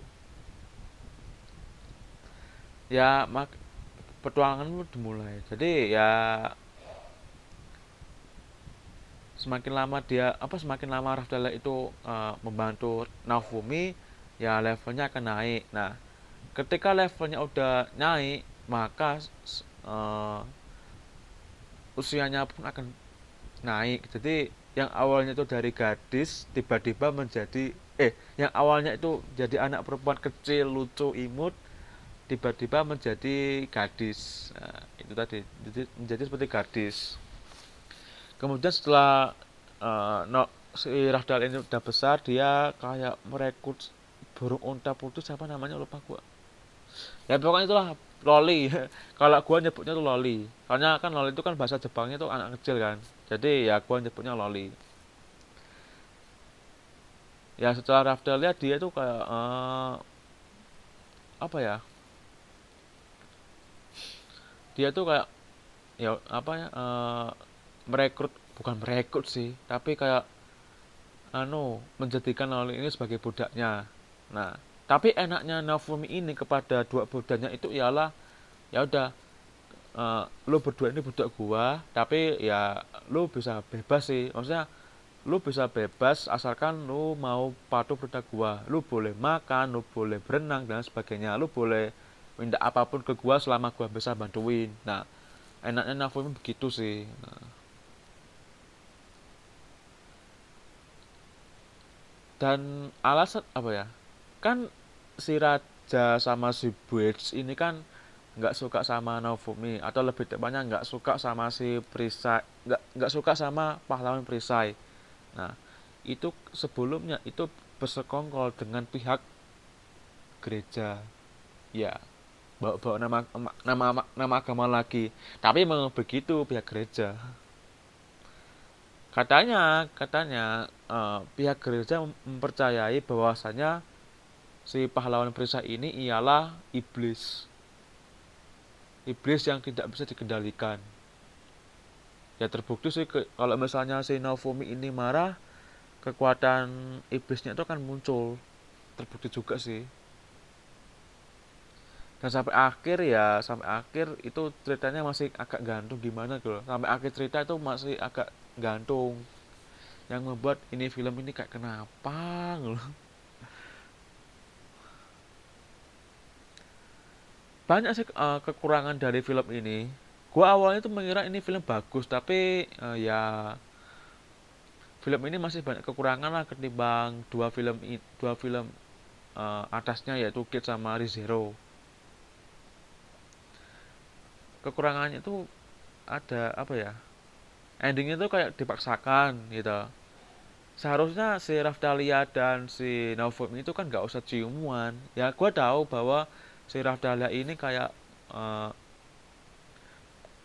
ya mak petualangan dimulai. Jadi ya semakin lama dia apa semakin lama Raftalia itu uh, membantu Naofumi ya levelnya akan naik. Nah ketika levelnya udah naik maka uh, usianya pun akan naik. Jadi yang awalnya itu dari gadis tiba-tiba menjadi eh yang awalnya itu jadi anak perempuan kecil lucu imut tiba-tiba menjadi gadis. Nah, itu tadi jadi menjadi seperti gadis. Kemudian setelah uh, no, si Rahdal ini udah besar dia kayak merekrut burung unta putih siapa namanya lupa gua. Ya pokoknya itulah loli. Kalau gua nyebutnya tuh loli. Karena kan loli itu kan bahasa Jepangnya tuh anak kecil kan jadi ya gua nyebutnya loli. Ya secara lihat dia tuh kayak uh, apa ya? Dia tuh kayak ya apa ya uh, merekrut bukan merekrut sih tapi kayak anu menjadikan Loli ini sebagai budaknya. Nah tapi enaknya Naofumi ini kepada dua budaknya itu ialah ya udah uh, lu berdua ini budak gua tapi ya lu bisa bebas sih. Maksudnya lu bisa bebas asalkan lu mau patuh pada gua. Lu boleh makan lu boleh berenang dan sebagainya. Lu boleh minta apa pun ke gua selama gua bisa bantuin. Nah enaknya Nafumi begitu sih. Nah. dan alasan apa ya? Kan si Raja sama si Buets ini kan nggak suka sama Nofumi atau lebih tepatnya nggak suka sama si Perisai nggak nggak suka sama pahlawan Perisai Nah, itu sebelumnya itu bersekongkol dengan pihak gereja. Ya, bawa-bawa nama nama nama agama lagi. Tapi memang begitu pihak gereja. Katanya, katanya uh, pihak gereja mempercayai bahwasanya si pahlawan perisai ini ialah iblis. Iblis yang tidak bisa dikendalikan. Ya terbukti sih ke, kalau misalnya si Naofumi ini marah kekuatan iblisnya itu akan muncul. Terbukti juga sih. Dan sampai akhir ya sampai akhir itu ceritanya masih agak gantung gimana gitu sampai akhir cerita itu masih agak gantung. Yang membuat ini film ini kayak kenapa gitu banyak sih uh, kekurangan dari film ini. Gua awalnya tuh mengira ini film bagus tapi uh, ya film ini masih banyak kekurangan lah ketimbang dua film dua film uh, atasnya yaitu Kid sama Rizero kekurangannya itu ada apa ya endingnya tuh kayak dipaksakan gitu. Seharusnya si Rafdalia dan si Naufum itu kan gak usah ciuman. Ya gue tahu bahwa si Rafdalia ini kayak uh,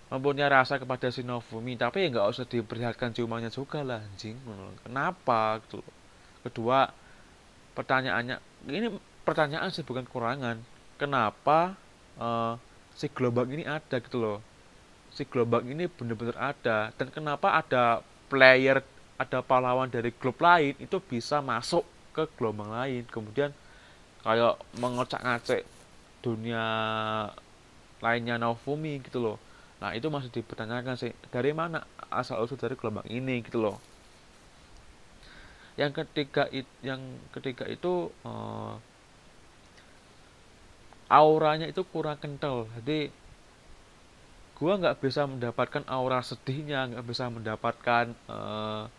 mempunyai rasa kepada si Novumi. Tapi ya nggak usah diperlihatkan ciumannya juga lah anjing. Kenapa gitu kedua pertanyaannya ini pertanyaan sih bukan kurangan kenapa uh, si gelombang ini ada gitu loh. Si gelombang ini benar-benar ada. Dan kenapa ada player ada pahlawan dari klub lain itu bisa masuk ke gelombang lain? Kemudian kayak mengocak-ngacek dunia lainnya Novumi gitu loh Nah itu masih dipertanyakan sih dari mana asal usul dari gelombang ini gitu loh. Yang ketiga it, yang ketiga itu uh, auranya itu kurang kental. Jadi gua nggak bisa mendapatkan aura sedihnya, nggak bisa mendapatkan uh,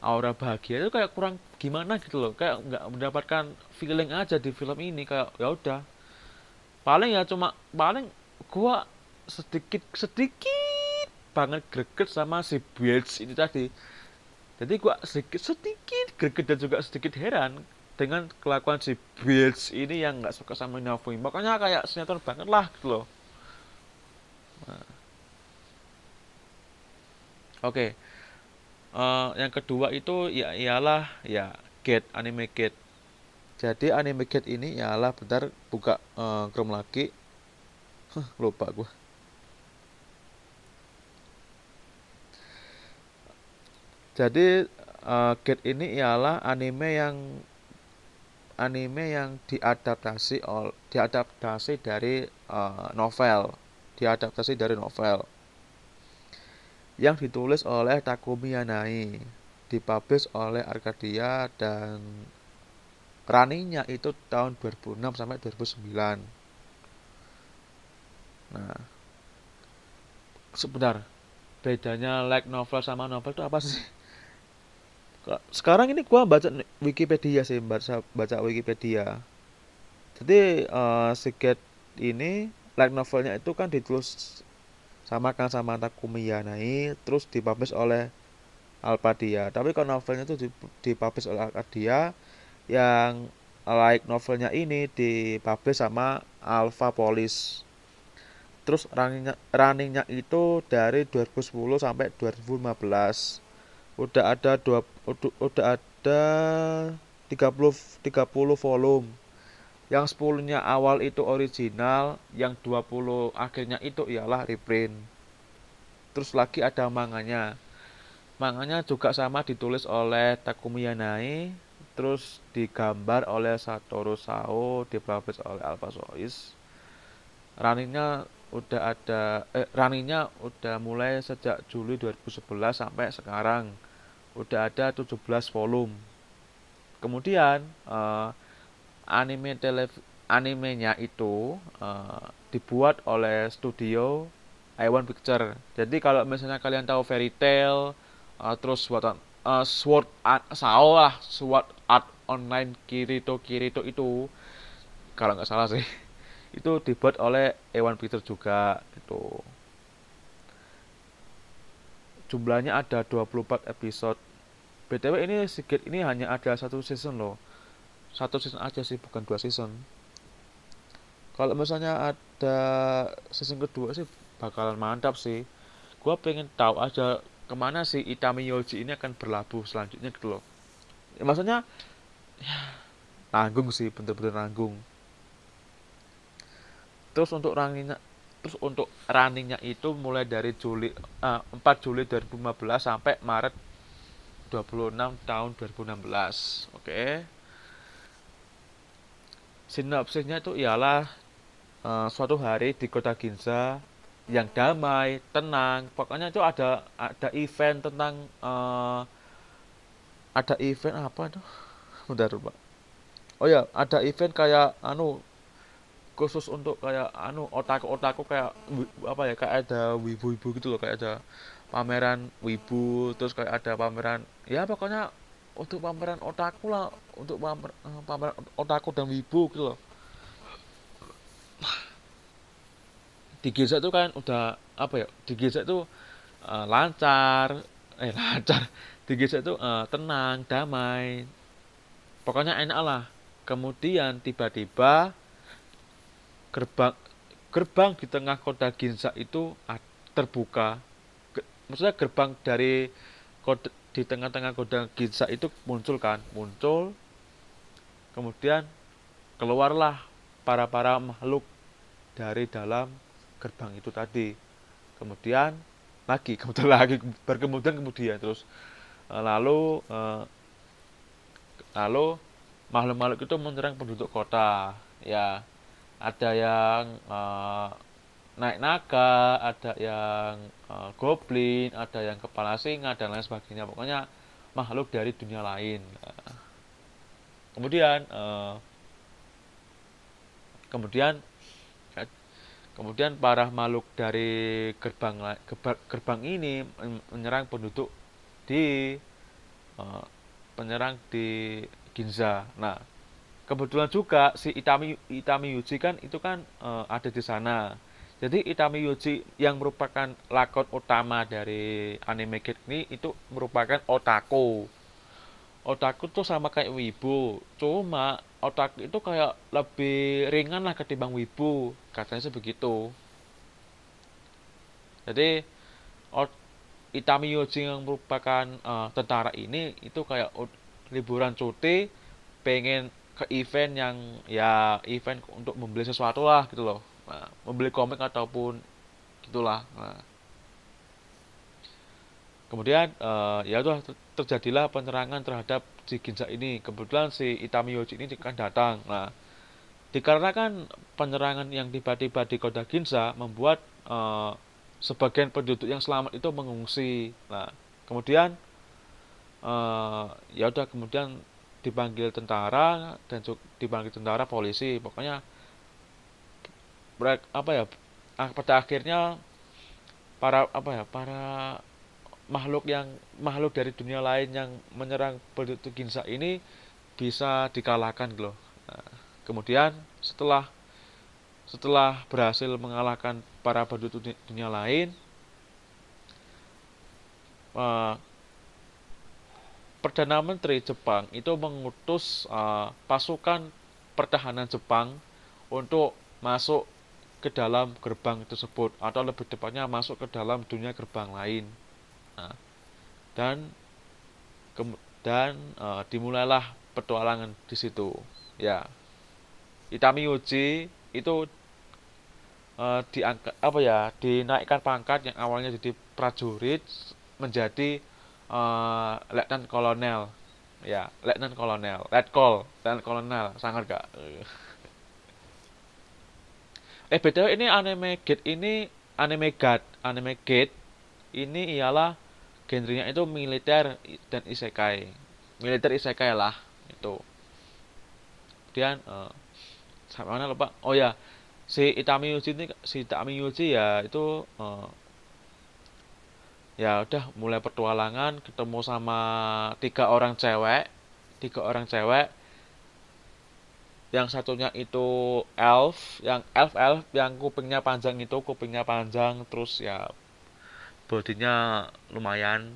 aura bahagia itu kayak kurang gimana gitu loh. Kayak nggak mendapatkan feeling aja di film ini kayak ya udah. Paling ya cuma paling gua sedikit sedikit banget greget sama si Bills ini tadi jadi gua sedikit sedikit greget dan juga sedikit heran dengan kelakuan si Bills ini yang nggak suka sama Navui makanya kayak sinetron banget lah gitu loh nah. oke okay. uh, eh, yang kedua itu ya ialah ya Gate anime Gate jadi anime Gate ini ialah bentar buka uh, Chrome lagi. Huh, lupa gua. Jadi uh, Gate ini ialah anime yang anime yang diadaptasi ol, diadaptasi dari uh, novel, diadaptasi dari novel. Yang ditulis oleh Takumi Yanai, dipublish oleh Arcadia dan raninya itu tahun 2006 sampai 2009. Nah, sebentar bedanya like novel sama novel itu apa sih? sekarang ini gua baca Wikipedia sih baca baca Wikipedia jadi uh, si Get ini light novelnya itu kan ditulis sama kan sama Takumi Yanai terus dipublish oleh Alpadia tapi kalau novelnya itu dipublish oleh Alpadia yang like novelnya ini dipublish sama Alpha Police terus runningnya, runningnya itu dari 2010 sampai 2015 udah ada dua udah, udah ada 30 30 volume. Yang 10 nya awal itu original yang 20 akhirnya itu ialah reprint. Terus lagi ada manganya. Manganya juga sama ditulis oleh Takumi Yanai terus digambar oleh Satoru Sao dipublish oleh Alpha Sois. Runningnya udah ada eh, runningnya udah mulai sejak Juli 2011 sampai sekarang. Udah ada 17 volume. Kemudian uh, anime telev animenya itu uh, dibuat oleh studio Iwan Picture. Jadi kalau misalnya kalian tahu Fairy Tail uh, terus buatan uh, Sword Art Sao lah Sword Art Online Kirito Kirito itu. Kalau nggak salah sih. Itu dibuat oleh Ewan Peter juga itu jumlahnya ada 24 episode. Btw ini sedikit ini hanya ada satu season loh. Satu season aja sih bukan dua season. Kalau misalnya ada season kedua sih bakalan mantap sih. Gua pengen tahu aja ke mana si Itami Yoji ini akan berlabuh selanjutnya gitu loh ya, maksudnya ya, nanggung sih bener-bener nanggung terus untuk runningnya terus untuk runningnya itu mulai dari Juli uh, eh, 4 Juli 2015 sampai Maret 26 tahun 2016 oke okay. sinopsisnya itu ialah uh, suatu hari di kota Ginza yang damai, tenang. Pokoknya itu ada ada event tentang uh, ada event apa tuh? Bentar, Pak. Oh ya, ada event kayak anu khusus untuk kayak anu otaku-otaku kayak apa ya kayak ada wibu-wibu gitu loh kayak ada pameran wibu terus kayak ada pameran ya pokoknya untuk pameran otaku lah untuk pamer, eh, pameran otaku dan wibu gitu loh di Giza itu kan udah apa ya di Giza itu uh, lancar eh lancar. Di Giza itu uh, tenang damai. Pokoknya enak lah. Kemudian tiba-tiba gerbang gerbang di tengah kota Ginza itu terbuka. Maksudnya gerbang dari kota, di tengah-tengah kota Ginza itu muncul kan? Muncul. Kemudian keluarlah para para makhluk dari dalam gerbang itu tadi. Kemudian lagi kemudian lagi berkemudian kemudian terus. Eh, lalu eh, lalu makhluk-makhluk itu menyerang penduduk kota. Ya ada yang uh, naik naga ada yang uh, goblin ada yang kepala singa dan lain sebagainya. Pokoknya makhluk dari dunia lain. Kemudian uh, kemudian Kemudian para makhluk dari gerbang gerbang ini menyerang penduduk di uh, penyerang di Ginza. Nah, kebetulan juga si Itami Itami Yuji kan itu kan uh, ada di sana. Jadi Itami Yuji yang merupakan lakon utama dari anime Kid ini itu merupakan otaku. Otaku tuh sama kayak wibu, cuma otak itu kayak lebih ringan lah ketimbang wibu katanya sih begitu. Jadi Itami Yoji yang merupakan uh, tentara ini itu kayak liburan cuti pengen ke event yang ya event untuk membeli sesuatu lah gitu loh. Nah, membeli komik ataupun gitulah nah. kemudian uh, ya udah terjadilah penyerangan terhadap si Ginza ini. Kebetulan si Itami Yoji ini kan datang nah. Dikarenakan penyerangan yang tiba-tiba di kota Ginza membuat uh, sebagian penduduk yang selamat itu mengungsi nah kemudian uh, ya udah kemudian dipanggil tentara dan dipanggil tentara polisi pokoknya apa ya ah, pada akhirnya para apa ya para makhluk yang makhluk dari dunia lain yang menyerang penduduk Ginza ini bisa dikalahkan loh. Nah, kemudian setelah setelah berhasil mengalahkan para penduduk dunia lain, uh, perdana menteri Jepang itu mengutus uh, pasukan pertahanan Jepang untuk masuk ke dalam gerbang tersebut atau lebih tepatnya masuk ke dalam dunia gerbang lain. Nah, dan dan uh, dimulailah petualangan di situ. Ya, Itami Uji itu uh, diangkat apa ya dinaikkan pangkat yang awalnya jadi prajurit menjadi uh, letnan kolonel ya letnan kolonel let call letnan kolonel sangat gak eh btw ini anime gate ini anime god anime gate ini ialah genrenya itu militer dan isekai. Militer isekai lah itu. Kemudian uh, sampai mana lupa? Oh ya si Itami Yuji ini si Itami Yuji ya itu uh, ya udah mulai petualangan ketemu sama tiga orang cewek tiga orang cewek. Yang satunya itu elf yang elf elf yang kupingnya panjang itu kupingnya panjang terus ya bodinya lumayan.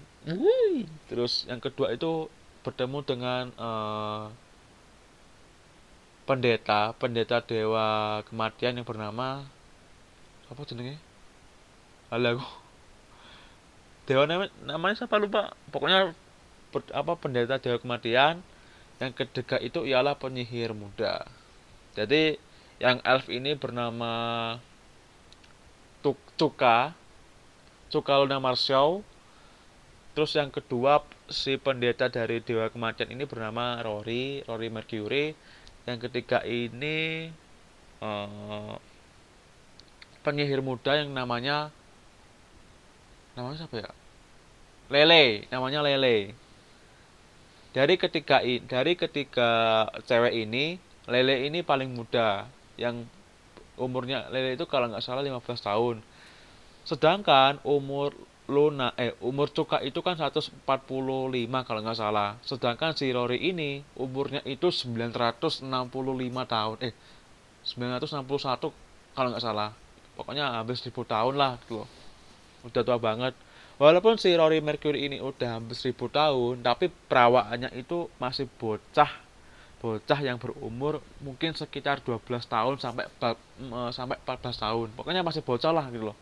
Terus yang kedua itu bertemu dengan uh, pendeta pendeta dewa kematian yang bernama apa jenenge halo dewa namanya, namanya siapa lupa. Pokoknya ber, apa pendeta dewa kematian yang ketiga itu ialah penyihir muda. Jadi yang elf ini bernama Tuk Tuka Cuka Luna Marshall terus yang kedua si pendeta dari Dewa Kematian ini bernama Rory Rory Mercury yang ketiga ini uh, penyihir muda yang namanya namanya siapa ya? Lele namanya Lele. Dari ketiga dari ketiga cewek ini Lele ini paling muda. Yang umurnya Lele itu kalau nggak salah 15 tahun. Sedangkan umur Luna eh umur Cuka itu kan 145 kalau nggak salah. Sedangkan si Rory ini umurnya itu 965 tahun. Eh 961 kalau nggak salah. Pokoknya hampir 1000 tahun lah gitu loh. Udah tua banget. Walaupun si Rory Mercury ini udah hampir 1000 tahun, tapi perawaannya itu masih bocah. Bocah yang berumur mungkin sekitar 12 tahun sampai eh, sampai 14 tahun. Pokoknya masih bocah lah gitu loh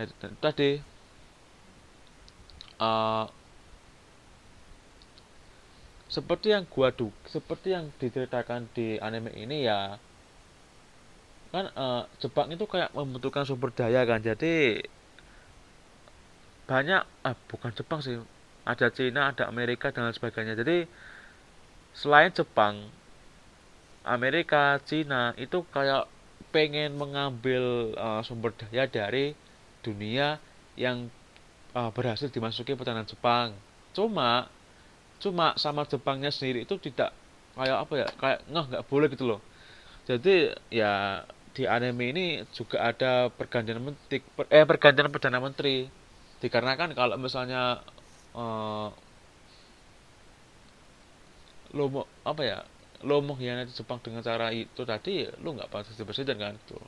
ya, tadi uh, seperti yang gua du seperti yang diceritakan di anime ini ya kan uh, Jepang itu kayak membutuhkan sumber daya kan jadi banyak ah bukan Jepang sih ada Cina ada Amerika dan lain sebagainya. Jadi selain Jepang Amerika Cina itu kayak pengen mengambil uh, sumber daya dari dunia yang uh, berhasil dimasuki pertahanan Jepang. Cuma cuma sama Jepangnya sendiri itu tidak kayak apa ya kayak nggak nggak boleh gitu loh. Jadi ya di anime ini juga ada pergantian menteri per, eh pergantian perdana menteri dikarenakan kalau misalnya uh, lo mau apa ya lo mau hianati Jepang dengan cara itu tadi lo nggak pasti presiden kan gitu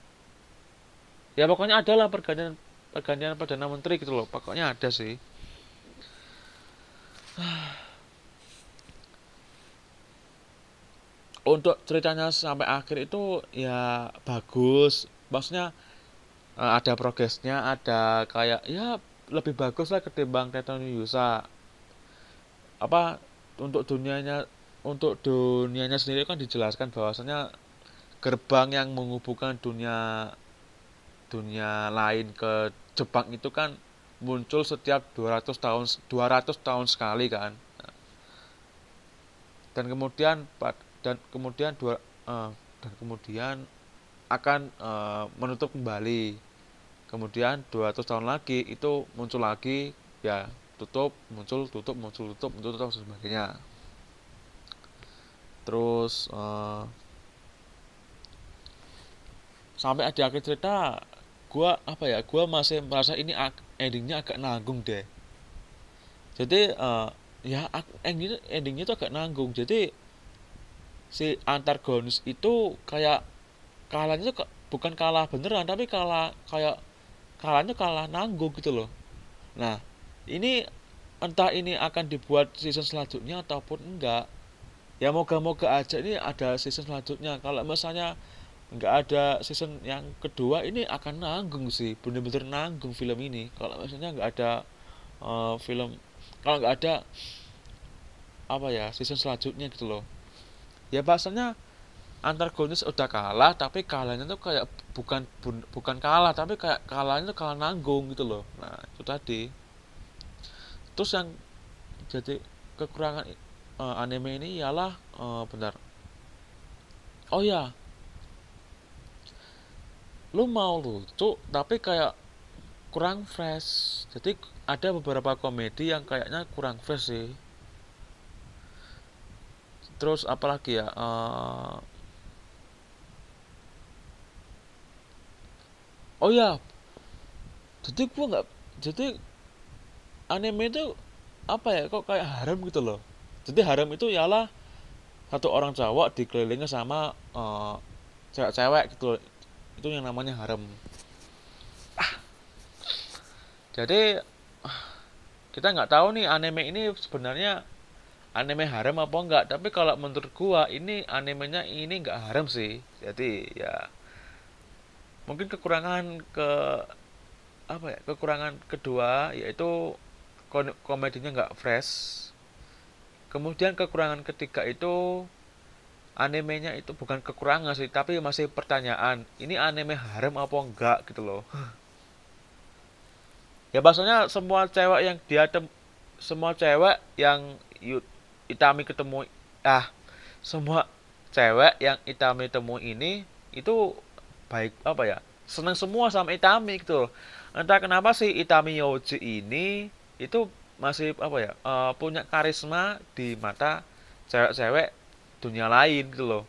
ya pokoknya adalah pergantian pergantian perdana menteri gitu loh. Pokoknya ada sih. Untuk ceritanya sampai akhir itu ya bagus. Maksudnya eh, ada progresnya ada kayak ya lebih bagus lah ketimbang Titan Yusa apa untuk dunianya untuk dunianya sendiri kan dijelaskan bahwasanya gerbang yang menghubungkan dunia dunia lain ke Jepang itu kan muncul setiap 200 tahun 200 tahun sekali kan. Dan kemudian dan kemudian dua uh, dan kemudian akan uh, menutup kembali. Kemudian 200 tahun lagi itu muncul lagi ya tutup muncul tutup muncul tutup muncul tutup sebagainya. Terus uh, sampai di akhir cerita gua apa ya gua masih merasa ini endingnya agak nanggung deh. Jadi uh, ya endingnya endingnya itu agak nanggung. Jadi si antagonis itu kayak kalahnya tuh bukan kalah beneran tapi kalah kayak kalahnya kalah nanggung gitu loh. Nah ini entah ini akan dibuat season selanjutnya ataupun enggak ya moga-moga aja ini ada season selanjutnya. Kalau misalnya nggak ada season yang kedua ini akan nanggung sih bener-bener nanggung film ini. Kalau misalnya nggak ada uh, film kalau nggak ada apa ya season selanjutnya gitu loh. Ya bahasanya antagonis udah kalah tapi kalahnya tuh kayak bukan bukan kalah tapi kayak kalahnya tuh kalah nanggung gitu loh. Nah itu tadi. Terus yang jadi kekurangan uh, anime ini ialah uh, bentar. Oh ya lu mau lucu tapi kayak kurang fresh. Jadi ada beberapa komedi yang kayaknya kurang fresh sih. Terus apalagi ya uh, oh ya jadi gua nggak jadi anime itu apa ya kok kayak haram gitu loh. Jadi haram itu ialah satu orang cowok dikelilingi sama uh, cewek-cewek gitu loh. Itu yang namanya haram ah. jadi kita nggak tahu nih anime ini sebenarnya anime haram apa enggak tapi kalau menurut gua ini animenya ini nggak haram sih. Jadi ya mungkin kekurangan ke apa ya kekurangan kedua yaitu komedinya nggak fresh. Kemudian kekurangan ketiga itu animenya itu bukan kekurangan sih tapi masih pertanyaan ini anime harem apa enggak gitu loh. Ya maksudnya semua cewek yang dia tem semua cewek yang Itami ketemu ah semua cewek yang Itami temu ini itu baik apa ya seneng semua sama Itami gitu entah kenapa sih Itami Yoji ini itu masih apa ya uh, punya karisma di mata cewek-cewek dunia lain gitu loh.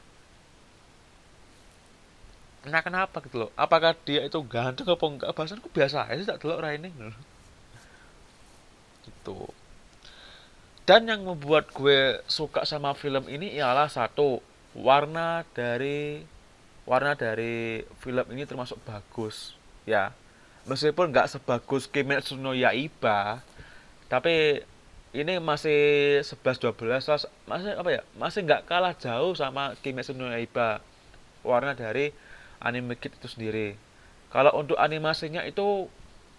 Nah kenapa gitu loh? Apakah dia itu ganteng apa enggak? Bahasanku biasa aja tak dulu ini gitu. Dan yang membuat gue suka sama film ini ialah satu warna dari warna dari film ini termasuk bagus ya. Meskipun nggak sebagus Kimetsu no Yaiba tapi ini masih 11 12 masih apa ya masih nggak kalah jauh sama Kimetsu no Yaiba warna dari anime kit itu sendiri. Kalau untuk animasinya itu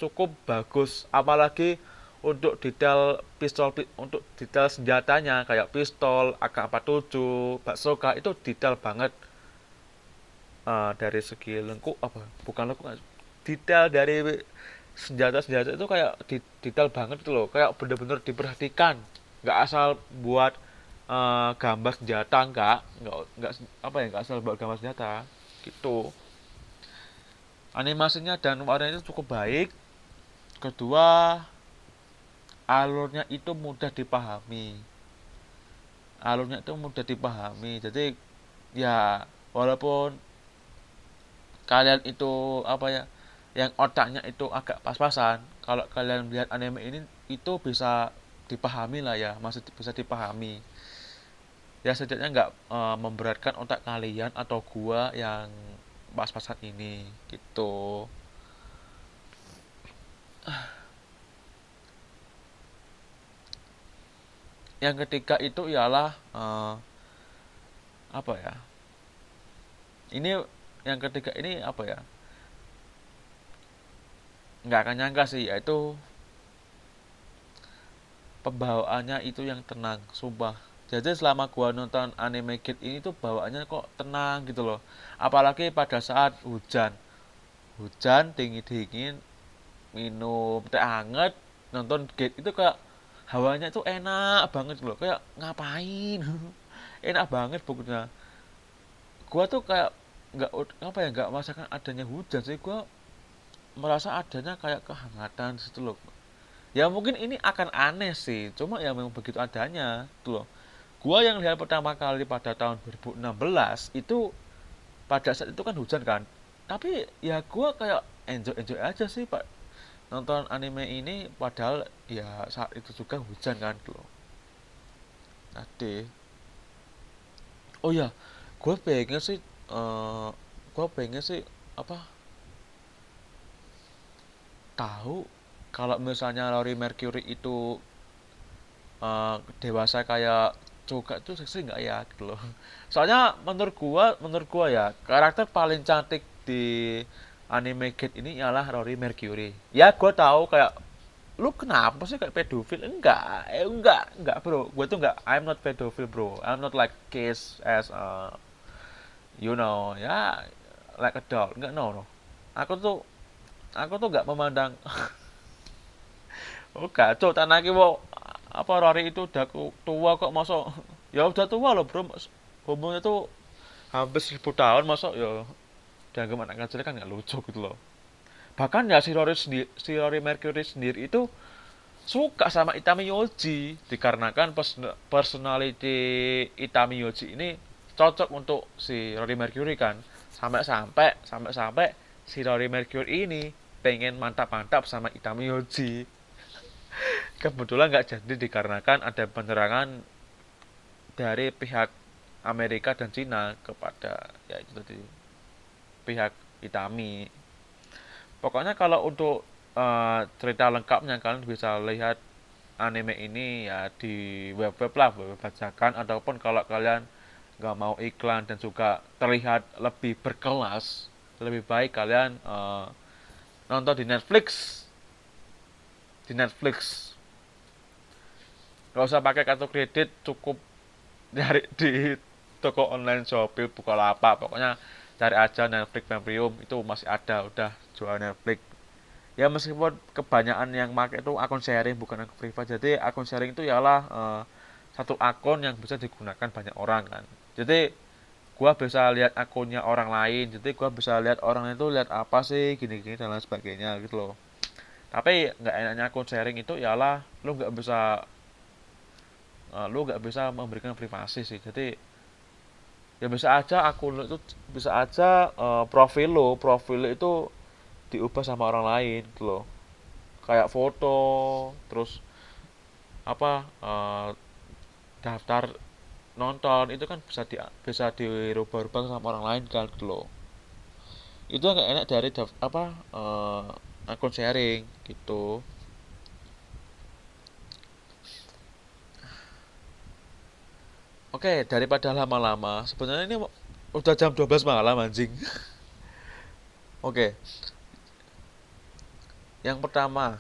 cukup bagus apalagi untuk detail pistol untuk detail senjatanya kayak pistol AK-47 baksoka itu detail banget. Uh, dari segi lengkuk apa? Bukan lengkuk detail dari senjata-senjata itu kayak detail banget itu loh. Kayak bener-bener diperhatikan. Nggak asal buat uh, gambar senjata nggak nggak nggak apa ya nggak asal buat gambar senjata gitu. Animasinya dan warnanya itu cukup baik. Kedua alurnya itu mudah dipahami. Alurnya itu mudah dipahami. Jadi ya walaupun kalian itu apa ya yang otaknya itu agak pas-pasan. Kalau kalian lihat anime ini itu bisa dipahami lah ya masih bisa dipahami. Ya setidaknya nggak e, memberatkan otak kalian atau gua yang pas-pasan ini gitu. Yang ketiga itu ialah e, apa ya? Ini yang ketiga ini apa ya nggak akan nyangka sih yaitu pembawaannya itu yang tenang sumpah. Jadi selama gua nonton anime kid ini tuh bawaannya kok tenang gitu loh. Apalagi pada saat hujan. Hujan dingin dingin minum teh hangat nonton kid itu kayak hawanya itu enak banget loh. Kayak ngapain? Enak banget pokoknya. Gua tuh kayak nggak apa ya nggak merasakan adanya hujan sih. Gua merasa adanya kayak kehangatan situ loh. Ya mungkin ini akan aneh sih cuma ya memang begitu adanya tuh loh. Gua yang lihat pertama kali pada tahun 2016 itu pada saat itu kan hujan kan. Tapi ya gua kayak enjoy enjoy aja sih pak. Nonton anime ini padahal ya saat itu juga hujan kan tuh loh. Nanti oh ya gue pengen sih uh, gue pengen sih apa tahu kalau misalnya Rory Mercury itu uh, dewasa kayak juga itu seksi nggak ya gitu loh. Soalnya menurut gua menurut gua ya karakter paling cantik di anime Kid ini ialah Rory Mercury. Ya gua tahu kayak lu kenapa sih kayak pedofil? Enggak eh, enggak enggak bro. Gue tuh enggak I'm not pedofil bro. I'm not like kiss as uh, you know ya like a doll enggak no no. Aku tuh aku tuh nggak memandang. Oh kacau tanah wo apa Rory itu udah tua kok masuk ya udah tua loh bro umurnya tuh hampir seribu tahun masuk ya dianggap anak kecil kan nggak lucu gitu loh. Bahkan ya si Rory sendiri si Rory Mercury sendiri itu suka sama Itami Yoji. Dikarenakan personality Itami Yoji ini cocok untuk si Rory Mercury kan. Sampai-sampai sampai-sampai si Rory Mercury ini pengen mantap-mantap sama Itami Yoji kebetulan nggak jadi dikarenakan ada penyerangan dari pihak Amerika dan Cina kepada ya itu tadi pihak Itami. Pokoknya kalau untuk uh, cerita lengkapnya kalian bisa lihat anime ini ya di web-web lah web bacakan ataupun kalau kalian nggak mau iklan dan juga terlihat lebih berkelas lebih baik kalian uh, nonton di Netflix. Di Netflix. Nggak usah pakai kartu kredit cukup nyari di toko online Shopee Bukalapak. Pokoknya cari aja Netflix Premium itu masih ada udah jual Netflix. Ya meskipun kebanyakan yang pakai itu akun sharing bukan akun privat. Jadi akun sharing itu ialah uh, satu akun yang bisa digunakan banyak orang kan. Jadi gua bisa lihat akunnya orang lain jadi gua bisa lihat orang itu lihat apa sih gini-gini dan lain sebagainya gitu loh. Tapi nggak enaknya akun sharing itu ialah lu nggak bisa uh, lu nggak bisa memberikan privasi sih. Jadi ya bisa aja akun itu bisa aja uh, profil lo profil lo itu diubah sama orang lain gitu loh. Kayak foto terus apa uh, daftar nonton itu kan bisa di bisa dirubah-rubah sama orang lain kan gitu itu nggak enak dari apa uh, akun sharing gitu Oke, daripada lama-lama, sebenarnya ini udah jam 12 malam anjing. Oke. Yang pertama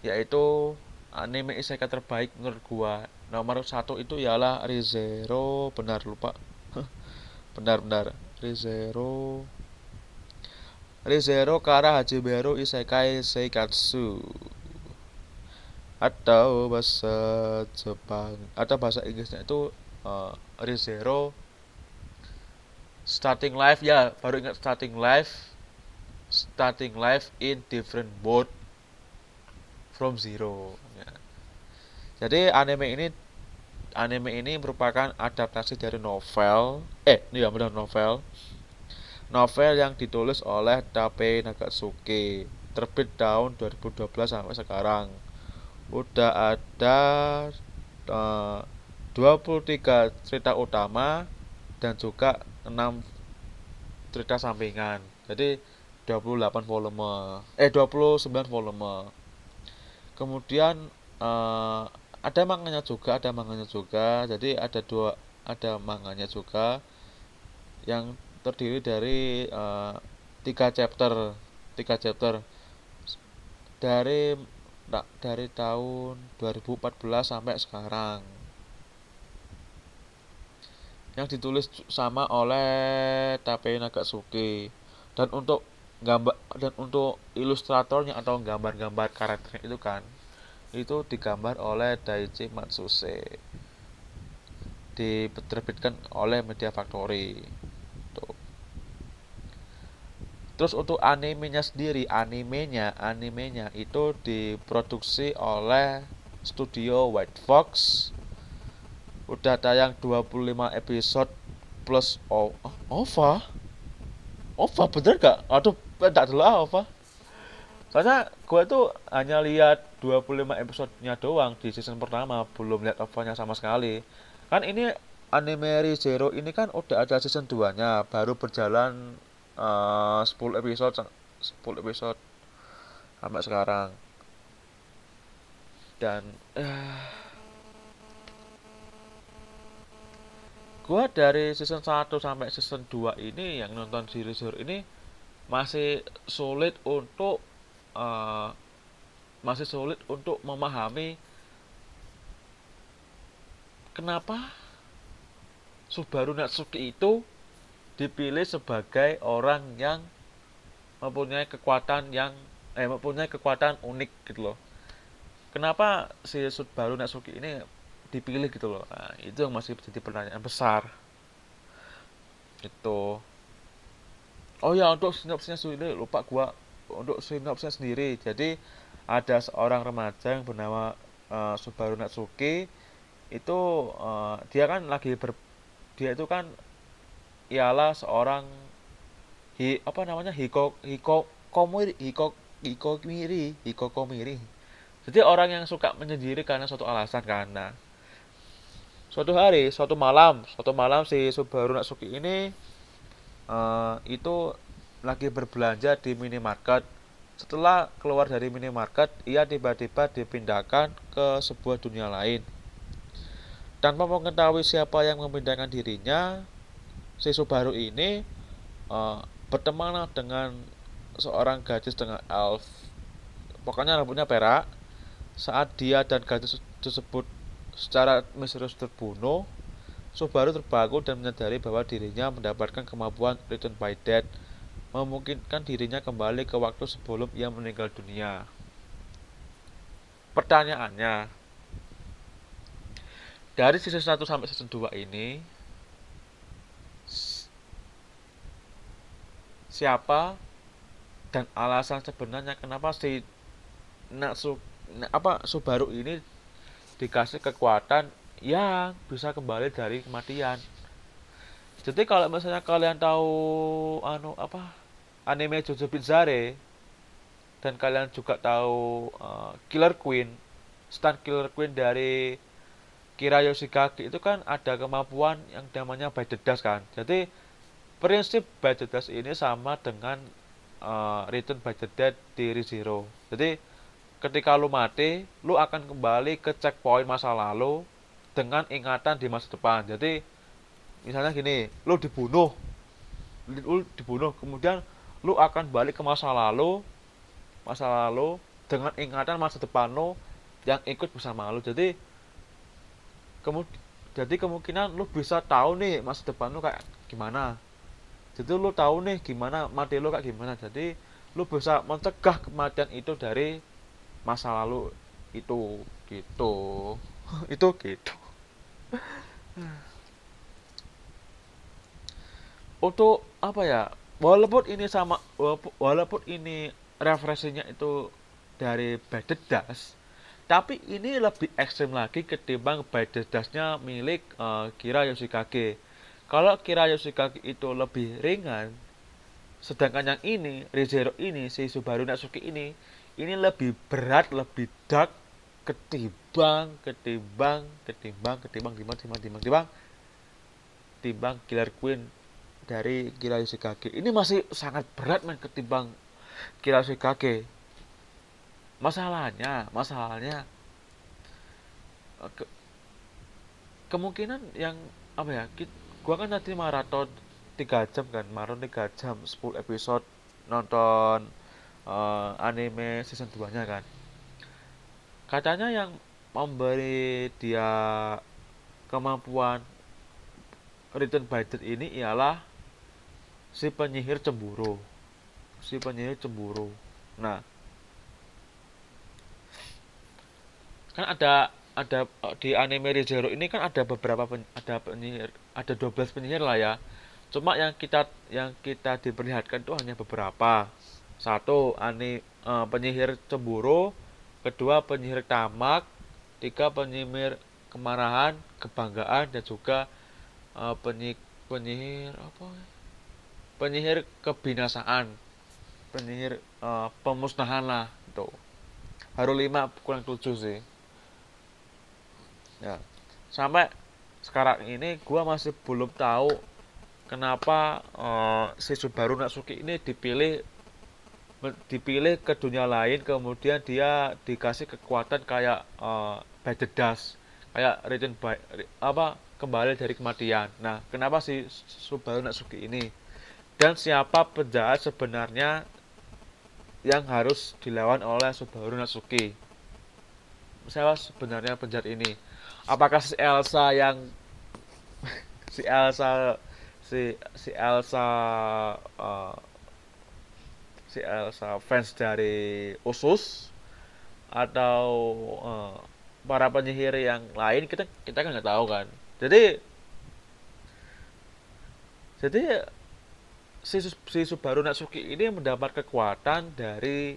yaitu anime isekai terbaik menurut gua. Nomor satu itu ialah Rizero, benar lupa. Benar-benar. Rizero. Rizero Kara Hajiberu Isekai Seikatsu. Atau bahasa Jepang atau bahasa Inggrisnya itu uh, Rizero. Starting life ya baru ingat starting life. Starting life in different mode. From zero ya. jadi anime ini anime ini merupakan adaptasi dari novel eh ini ya benar novel. Novel yang ditulis oleh Tape Nagatsuke terbit tahun 2012 sampai sekarang. Udah ada uh, 23 cerita utama dan juga 6 cerita sampingan. Jadi 28 volume eh 29 volume. Kemudian uh, ada manganya juga ada manganya juga. Jadi ada dua ada manganya juga yang terdiri dari uh, tiga chapter tiga chapter. Dari dari tahun 2014 sampai sekarang. Yang ditulis sama oleh Tape Nagatsuki dan untuk gambar dan untuk ilustratornya atau gambar-gambar karakter itu kan itu digambar oleh Daichi Matsuse diterbitkan oleh Media Factory Terus untuk animenya sendiri, animenya, animenya itu diproduksi oleh studio White Fox. Udah tayang 25 episode plus OVA. OVA bener gak? Aduh, enggak dulu OVA. Soalnya gue tuh hanya lihat 25 episodenya doang di season pertama, belum lihat OVA-nya sama sekali. Kan ini anime Zero ini kan udah ada season 2-nya, baru berjalan uh, 10 episode 10 episode sampai sekarang dan uh, gua dari season 1 sampai season 2 ini yang nonton series ini masih sulit untuk uh, masih sulit untuk memahami kenapa Subaru Natsuki itu dipilih sebagai orang yang mempunyai kekuatan yang eh mempunyai kekuatan unik gitu loh. Kenapa si Subaru Natsuki ini dipilih gitu loh? Nah, itu yang masih jadi pertanyaan besar. Itu oh ya untuk sinopsisnya sendiri lupa gua untuk sinopsisnya sendiri. Jadi ada seorang remaja yang bernama uh, Subaru Natsuki. Itu uh, dia kan lagi ber dia itu kan ialah seorang hi apa namanya hiko hiko komiri hiko hiko miri hiko komiri jadi orang yang suka menyendiri karena suatu alasan karena suatu hari suatu malam suatu malam si Subaru Natsuki ini uh, itu lagi berbelanja di minimarket. Setelah keluar dari minimarket ia tiba-tiba dipindahkan ke sebuah dunia lain. Tanpa mengetahui siapa yang memindahkan dirinya si Subaru ini uh, berteman dengan seorang gadis dengan elf. Pokoknya rambutnya perak. Saat dia dan gadis tersebut secara misterius terbunuh Subaru terbangun dan menyadari bahwa dirinya mendapatkan kemampuan Return by Death memungkinkan dirinya kembali ke waktu sebelum ia meninggal dunia. Pertanyaannya, dari season 1 sampai season 2 ini siapa dan alasan sebenarnya kenapa si Natsu apa Subaru ini dikasih kekuatan yang bisa kembali dari kematian. Jadi kalau misalnya kalian tahu anu apa anime Jojo Bizarre dan kalian juga tahu uh, Killer Queen, stand Killer Queen dari Kira Yoshikage itu kan ada kemampuan yang namanya by the dust kan. Jadi prinsip by the dust ini sama dengan uh, Return by the Dead di ReZero. Jadi ketika lu mati, lu akan kembali ke checkpoint masa lalu dengan ingatan di masa depan. Jadi misalnya gini, lu dibunuh, lu dibunuh, kemudian lu akan balik ke masa lalu, masa lalu dengan ingatan masa depan lu yang ikut bersama lu. Jadi kemudian jadi kemungkinan lu bisa tahu nih masa depan lu kayak gimana. Jadi lu tahu nih gimana mati lu kayak gimana. Jadi lu bisa mencegah kematian itu dari masa lalu itu. Gitu. Itu gitu. Untuk apa ya walaupun ini sama walaupun ini referensinya itu dari Baded Das tapi ini lebih ekstrim lagi ketimbang Baded Dasnya milik uh, Kira Yoshikage. Kalau kira Yoshikage itu lebih ringan, sedangkan yang ini, Rezero ini, si Subaru Natsuki ini, ini lebih berat, lebih dark ketimbang, ketimbang, ketimbang, ketimbang, ketimbang, ketimbang, ketimbang, ketimbang Killer Queen dari Kira Yoshikage. Ini masih sangat berat men ketimbang Kira Yoshikage. Masalahnya, masalahnya ke, kemungkinan yang apa ya? Gua kan tadi maraton 3 jam kan maraton 3 jam 10 episode nonton uh, anime season 2 nya kan katanya yang memberi dia kemampuan return death ini ialah si penyihir cemburu. Si penyihir cemburu. Nah. Kan ada ada di anime Rezero ini kan ada beberapa pen, ada penyihir ada 12 penyihir lah ya. Cuma yang kita yang kita diperlihatkan itu hanya beberapa. Satu ani uh, penyihir cemburu. Kedua penyihir tamak. Tiga penyihir kemarahan kebanggaan dan juga uh, penyih, penyihir apa penyihir kebinasaan penyihir uh, pemusnahan lah itu baru lima kurang tujuh sih. Ya. Sampai sekarang ini gue masih belum tahu kenapa uh, si Subaru Natsuki ini dipilih dipilih ke dunia lain kemudian dia dikasih kekuatan kayak uh, by the dust kayak return by apa kembali dari kematian. Nah kenapa si Subaru Natsuki ini dan siapa penjahat sebenarnya yang harus dilawan oleh Subaru Natsuki? Siapa sebenarnya penjahat ini? Apakah si Elsa yang si Elsa si si Elsa uh, si Elsa fans dari Usus? Atau uh, para penyihir yang lain? Kita kita kan nggak tahu kan. Jadi jadi si, si Subaru Natsuki ini mendapat kekuatan dari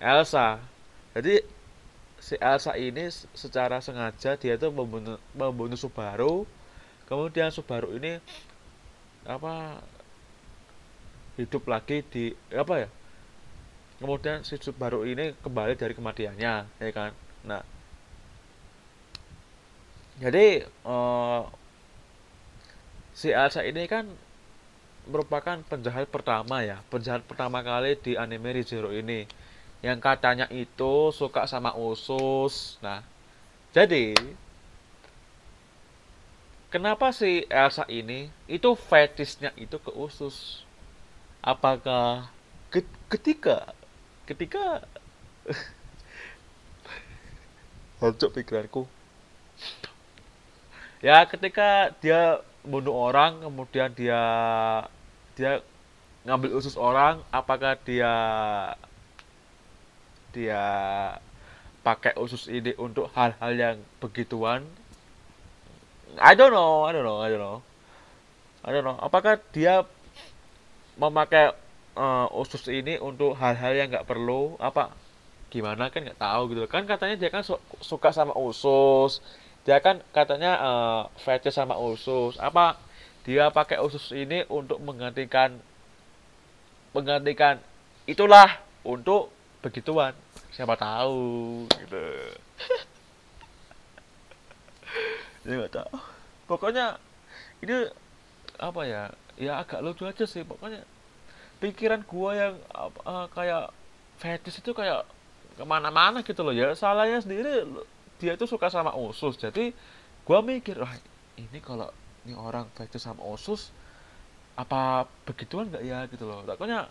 Elsa. Jadi si Elsa ini secara sengaja dia tuh membunuh, membunuh Subaru. Kemudian Subaru ini apa hidup lagi di apa ya kemudian si Subaru ini kembali dari kematiannya ya kan? Nah jadi uh, si Elsa ini kan merupakan penjahat pertama ya. Penjahat pertama kali di anime ReZero ini. Yang katanya itu suka sama usus. Nah jadi kenapa si Elsa ini itu fetisnya itu ke usus? Apakah ketika ketika hancur pikiranku. Ya ketika dia bunuh orang kemudian dia dia ngambil usus orang apakah dia dia pakai usus ini untuk hal-hal yang begituan? I don't know I don't know I don't know. I don't know. Apakah dia memakai uh, usus ini untuk hal-hal yang nggak perlu? Apa gimana kan nggak tahu gitu. Kan katanya dia kan su suka sama usus dia kan katanya uh, fetish sama usus. Apa dia pakai usus ini untuk menggantikan menggantikan itulah untuk begituan. Siapa tahu gitu. Ya nggak tahu. Pokoknya ini apa ya? Ya agak lucu aja sih. Pokoknya pikiran gua yang uh, kayak fetish itu kayak ke mana-mana gitu loh. Ya salahnya sendiri dia itu suka sama usus. Jadi gue mikir wah ini kalau ini orang fetish sama usus apa begituan nggak ya? Gitu loh. Takutnya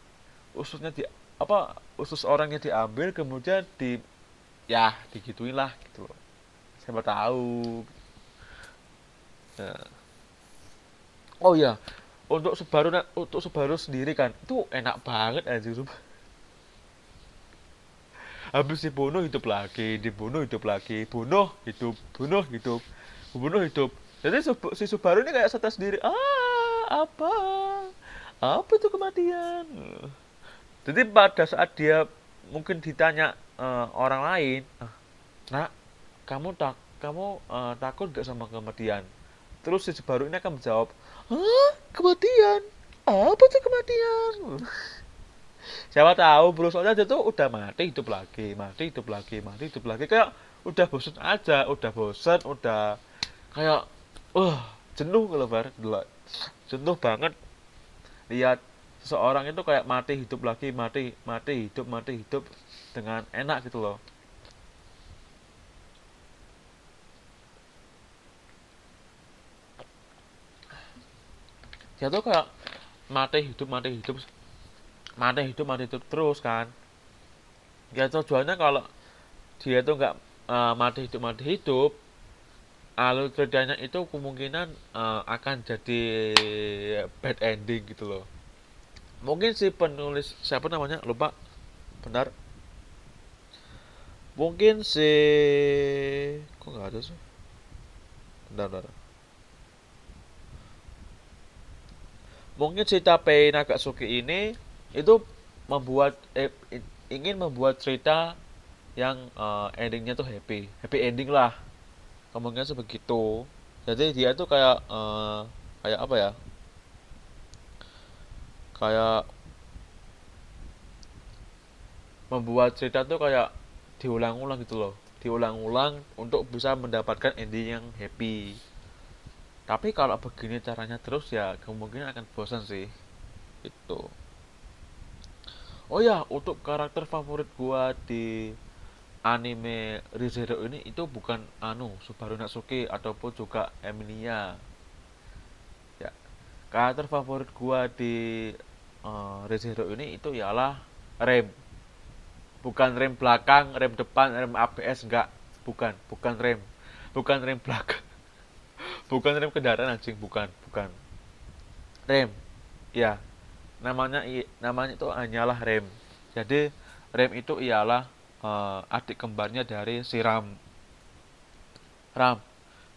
ususnya di apa usus orangnya diambil kemudian di ya digituin lah gitu loh. Siapa tahu. Nah. oh ya untuk Subaru untuk Subaru sendiri kan itu enak banget aja Subaru habis dibunuh hidup lagi dibunuh hidup lagi. Bunuh hidup bunuh hidup bunuh hidup. Jadi si Subaru ini kayak setes sendiri ah apa? Apa itu kematian? Jadi pada saat dia mungkin ditanya uh, orang lain ah, nak kamu tak kamu uh, takut gak sama kematian? Terus si Subaru ini akan menjawab ah kematian? Apa itu kematian siapa tahu bro soalnya dia tuh udah mati hidup lagi mati hidup lagi mati hidup lagi. Kayak udah bosan aja udah bosan udah kayak uh jenuh kalau bar. Jenuh banget. Lihat seseorang itu kayak mati hidup lagi mati mati hidup mati hidup dengan enak gitu loh. Dia tuh kayak mati hidup mati hidup mati hidup mati hidup terus kan. Ya tujuannya kalau dia itu nggak uh, mati hidup mati hidup alur ceritanya itu kemungkinan uh, akan jadi bad ending gitu loh. Mungkin si penulis siapa namanya? Lupa. Benar. Mungkin si kok nggak ada sih? Benar benar mungkin si Tape Nagatsuki ini itu membuat eh, ingin membuat cerita yang uh, endingnya tuh happy. Happy ending lah. Kemungkinan sebegitu. Jadi dia tuh kayak uh, kayak apa ya? Kayak membuat cerita tuh kayak diulang-ulang gitu loh. Diulang-ulang untuk bisa mendapatkan ending yang happy. Tapi kalau begini caranya terus ya kemungkinan akan bosan sih. Itu oh ya untuk karakter favorit gua di anime ReZero ini itu bukan anu Subaru Natsuki ataupun juga Emilia. Ya karakter favorit gua di uh, ReZero ini itu ialah rem. Bukan rem belakang rem depan rem ABS enggak. Bukan bukan rem. Bukan rem belakang. Bukan rem kendaraan anjing. Bukan bukan. Rem ya namanya namanya itu hanyalah rem. Jadi rem itu ialah uh, adik kembarnya dari si RAM. RAM.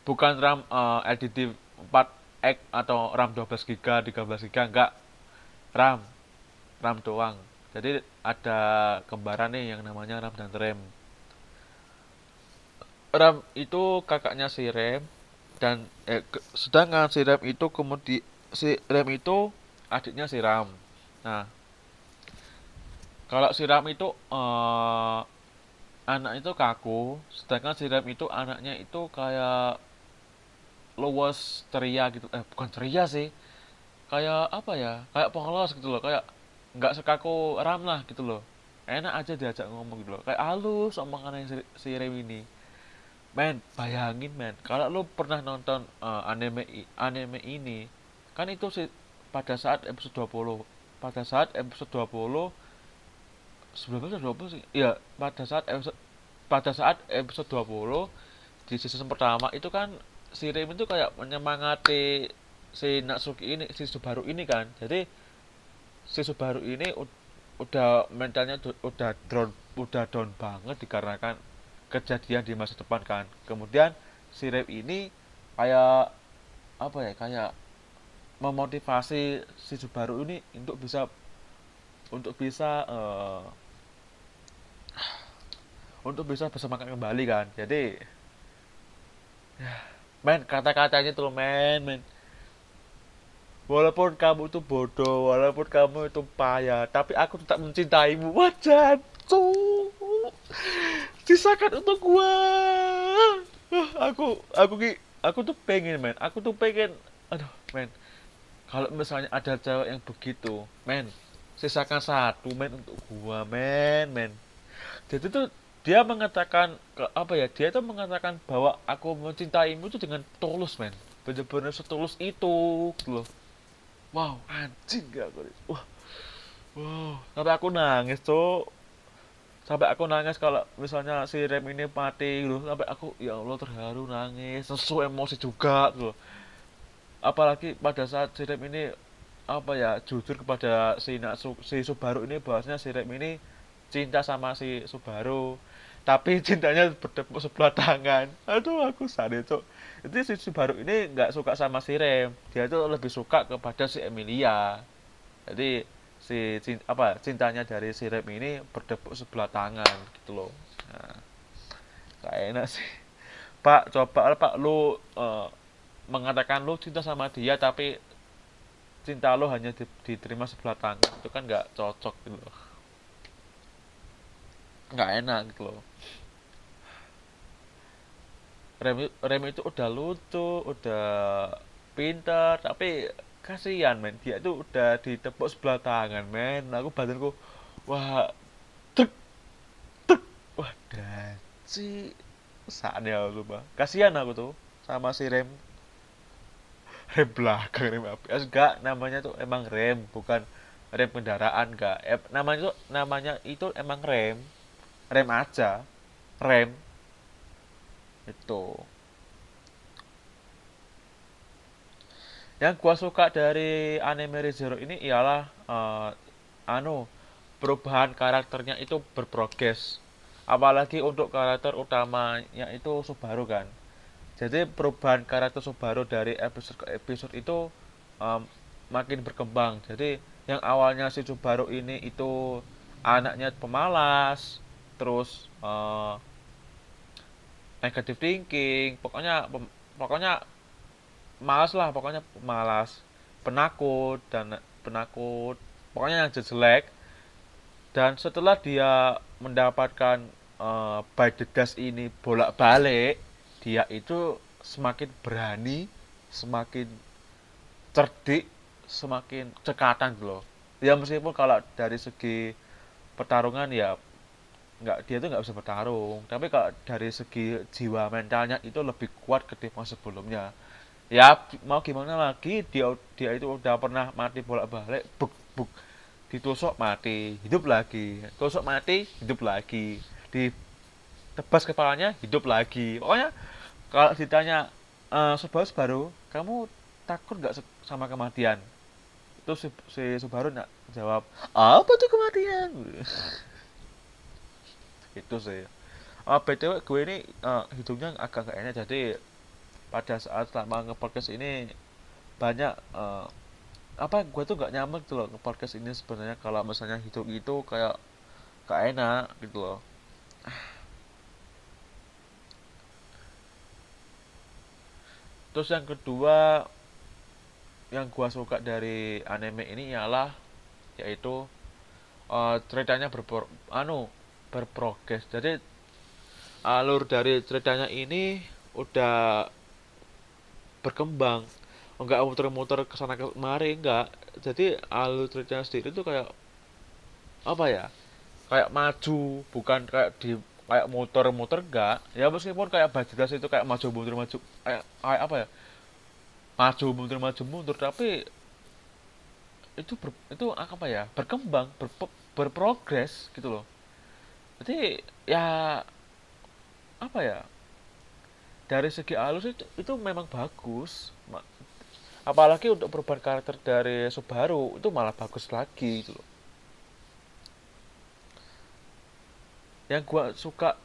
Bukan RAM uh, LDD 4X atau RAM 12 GB 13 GB enggak. RAM. RAM doang. Jadi ada kembaran nih yang namanya RAM dan RAM RAM itu kakaknya si RAM dan eh, sedangkan si RAM itu kemudian si RAM itu adiknya si RAM nah kalau si RAM itu uh, anak itu kaku sedangkan si RAM itu anaknya itu kayak luas ceria gitu. Eh bukan ceria sih kayak apa ya kayak polos gitu loh kayak nggak sekaku RAM lah gitu loh. Enak aja diajak ngomong gitu loh kayak halus omongan yang si, si RAM ini. Men bayangin men kalau lo pernah nonton uh, anime anime ini kan itu sih pada saat episode 20 pada saat episode 20 sebelumnya 20 sih? Iya pada saat episode pada saat episode 20 di season pertama itu kan si Rim itu kayak menyemangati si Natsuki ini si Subaru ini kan. Jadi si Subaru ini udah mentalnya udah down udah down banget dikarenakan kejadian di masa depan kan. Kemudian si Rim ini kayak apa ya kayak memotivasi si Subaru ini untuk bisa untuk bisa uh, untuk bisa bersemangat kembali kan. Jadi ya, men kata-katanya tuh men men. Walaupun kamu itu bodoh walaupun kamu itu payah tapi aku tetap mencintaimu. Wajah tuh sisakan untuk gua. Aku aku aku tuh pengen men. Aku tuh pengen aduh men kalau misalnya ada cewek yang begitu men sisakan satu men untuk gua men men. Jadi tuh dia mengatakan ke, apa ya dia itu mengatakan bahwa aku mencintaimu itu dengan tulus men. Benar-benar setulus itu gitu loh. Wow anjing gak aku wah wow. Sampai aku nangis tuh sampai aku nangis kalau misalnya si rem ini mati gitu sampai aku ya Allah terharu nangis sesuai emosi juga gitu apalagi pada saat si Rem ini apa ya jujur kepada si Natsu, si Subaru ini bahwasanya si Rem ini cinta sama si Subaru tapi cintanya bertepuk sebelah tangan. Aduh aku sadar itu si Subaru ini nggak suka sama si Rem. Dia tuh lebih suka kepada si Emilia. Jadi si cinta, apa cintanya dari si Rem ini bertepuk sebelah tangan gitu loh. Nah, gak enak sih. Pak coba Pak lu uh, mengatakan lo cinta sama dia tapi cinta lo hanya diterima sebelah tangan. Itu kan nggak cocok gitu loh. Nggak enak gitu loh. Rem, Rem itu udah lucu udah pintar tapi kasihan men. Dia itu udah ditepuk sebelah tangan men. Aku badanku wah tek tek. Wah daci saatnya aku tuh kasihan aku tuh sama si Rem rem belakang rem ABS enggak namanya tuh emang rem bukan rem kendaraan enggak. Eh, namanya tuh namanya itu emang rem. Rem aja. Rem. Itu. Yang gua suka dari anime ReZero ini ialah uh, anu perubahan karakternya itu berprogres. Apalagi untuk karakter utamanya itu Subaru kan jadi perubahan karakter Subaru dari episode ke episode itu um, makin berkembang. Jadi yang awalnya si Subaru ini itu anaknya pemalas terus uh, negative thinking pokoknya pokoknya malas lah pokoknya malas penakut dan penakut pokoknya yang jelek. Dan setelah dia mendapatkan uh, by the dust ini bolak-balik dia itu semakin berani semakin cerdik semakin cekatan gitu loh. Ya meskipun kalau dari segi pertarungan ya nggak dia itu nggak bisa bertarung. Tapi kalau dari segi jiwa mentalnya itu lebih kuat ketimbang sebelumnya. Ya mau gimana lagi dia dia itu udah pernah mati bolak balik buk buk ditusuk mati hidup lagi. Tusuk mati hidup lagi. Di tebas kepalanya hidup lagi. Pokoknya kalau ditanya uh, Subaru Subaru kamu takut nggak sama kematian? Itu si, si Subaru nggak jawab apa tuh kematian? Itu sih. Uh, btw gue ini uh, hidungnya agak gak enak. Jadi pada saat selama nge-podcast ini banyak uh, apa gue tuh gak nyaman tuh loh nge-podcast ini sebenarnya. Kalau misalnya hidung itu kayak gak enak gitu loh terus yang kedua yang gua suka dari anime ini ialah yaitu uh, ceritanya berpro anu berprogres. Jadi alur dari ceritanya ini udah berkembang. Enggak muter-muter ke sana kemari enggak jadi alur ceritanya sendiri itu kayak apa ya? Kayak maju bukan kayak di kayak motor-motor enggak. Ya meskipun kayak Bajras itu kayak maju mundur maju kayak, kayak apa ya? Maju mundur maju mundur tapi itu ber, itu apa ya? Berkembang ber, berprogres gitu loh. Jadi ya apa ya? Dari segi halus itu, itu memang bagus apalagi untuk perubahan karakter dari Subaru itu malah bagus lagi gitu loh yang gua suka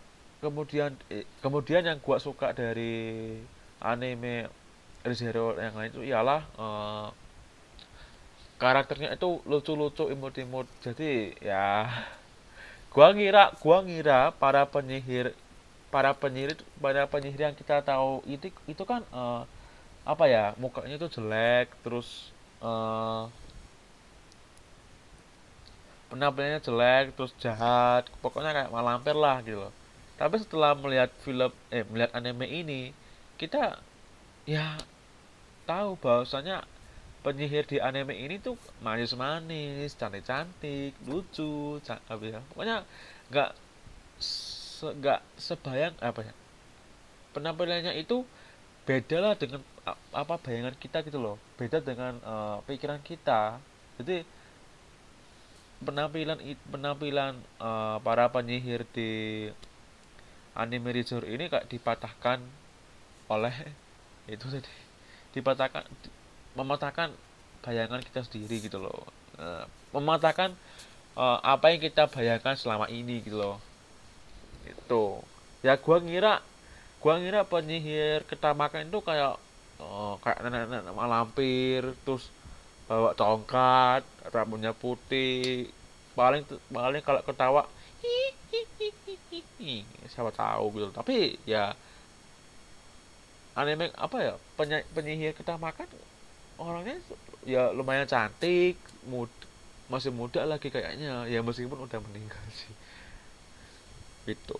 kemudian eh, kemudian yang gua suka dari anime Zero yang lain itu ialah uh, karakternya itu lucu-lucu imut-imut. Jadi ya gua ngira gua ngira para penyihir para penyihir para penyihir yang kita tahu itu itu kan uh, apa ya mukanya itu jelek terus uh, penampilannya jelek terus jahat pokoknya kayak malampir lah gitu loh tapi setelah melihat film eh melihat anime ini kita ya tahu bahwasanya penyihir di anime ini tuh manis-manis, cantik-cantik, lucu, apa ya. Pokoknya nggak nggak se, sebayang apa ya. Penampilannya itu beda lah dengan apa bayangan kita gitu loh. Beda dengan uh, pikiran kita. Jadi penampilan penampilan uh, para penyihir di anime Rizur ini kayak dipatahkan oleh itu tadi dipatahkan mematahkan bayangan kita sendiri gitu loh. Uh, mematahkan uh, apa yang kita bayangkan selama ini gitu loh. Itu. Ya gua ngira gua ngira penyihir ketamakan itu kayak uh, kayak nenek-nenek malampir terus bawa tongkat rambutnya putih. Paling paling kalau ketawa siapa tahu gitu. Tapi ya anime apa ya penyi penyihir kita makan orangnya ya lumayan cantik mud masih muda lagi kayaknya. Ya meskipun udah meninggal sih. Itu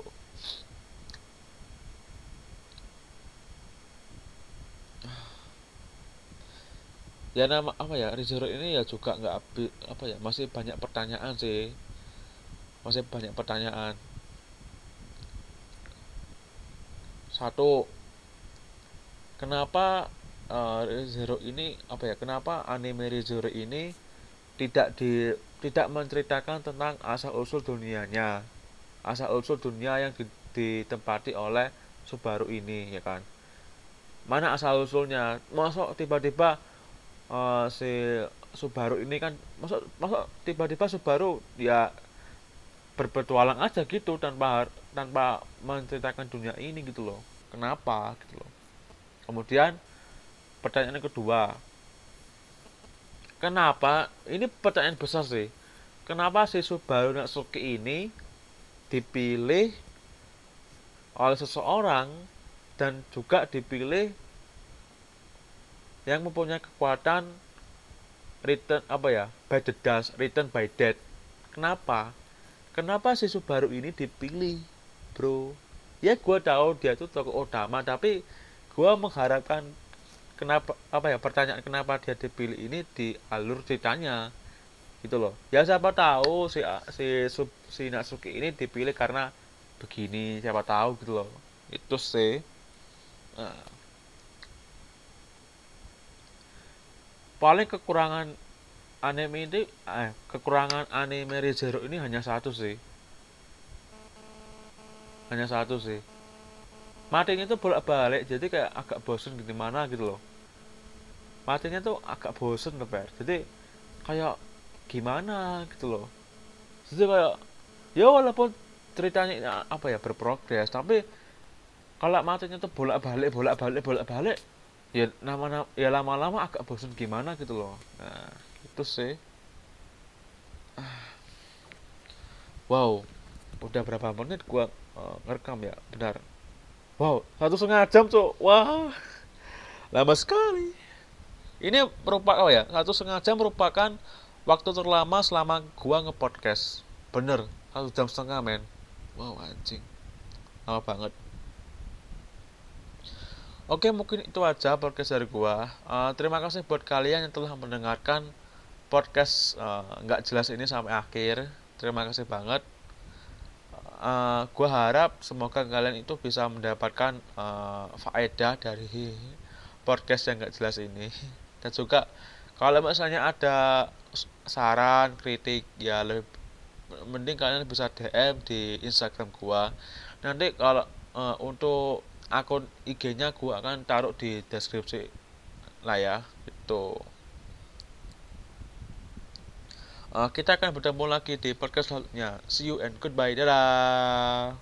ya nama apa ya Rizero ini ya juga nggak apa ya masih banyak pertanyaan sih. Masih banyak pertanyaan. Satu kenapa uh, Rizero ini apa ya kenapa anime Rizero ini tidak di tidak menceritakan tentang asal usul dunianya? Asal usul dunia yang ditempati oleh Subaru ini ya kan? Mana asal usulnya masuk tiba-tiba uh, si Subaru ini kan masuk masuk tiba-tiba Subaru ya berpetualang aja gitu tanpa tanpa menceritakan dunia ini gitu loh. Kenapa gitu loh? Kemudian pertanyaan yang kedua kenapa ini pertanyaan besar sih kenapa si Subaru Natsuki ini dipilih oleh seseorang dan juga dipilih yang mempunyai kekuatan return apa ya by the dust return by death kenapa? Kenapa si Subaru ini dipilih bro? Ya gue tahu dia itu tokoh utama tapi gue mengharapkan kenapa apa ya pertanyaan kenapa dia dipilih ini di alur ceritanya gitu loh. Ya siapa tahu si si sub, si Natsuki ini dipilih karena begini siapa tahu gitu loh. Itu sih. Nah. Paling kekurangan anime ini eh, kekurangan anime ReZero ini hanya satu sih. Hanya satu sih. Matinya tuh bolak balik jadi kayak agak bosen di mana gitu loh. Matinya tuh agak bosen per jadi kayak gimana gitu loh. Jadi kayak ya walaupun ceritanya apa ya berprogres tapi kalau matinya tuh bolak balik bolak balik bolak balik ya nama, ya lama-lama agak bosan gimana gitu loh. Nah itu sih. Wow udah berapa menit gua uh, ngerekam ya? Benar. Wow satu setengah jam cok wah lama sekali. Ini merupakan oh ya satu setengah jam merupakan waktu terlama selama gua ngepodcast. Bener satu jam setengah men. Wow anjing. Lama banget Oke mungkin itu aja podcast dari gua. Uh, terima kasih buat kalian yang telah mendengarkan podcast uh, nggak jelas ini sampai akhir. Terima kasih banget. Uh, gua harap semoga kalian itu bisa mendapatkan uh, faedah dari podcast yang nggak jelas ini. Dan juga kalau misalnya ada saran, kritik ya lebih mending kalian bisa DM di Instagram gua. Nanti kalau uh, untuk akun IG-nya gue akan taruh di deskripsi lah ya itu uh, kita akan bertemu lagi di podcast selanjutnya. See you and goodbye. Dadah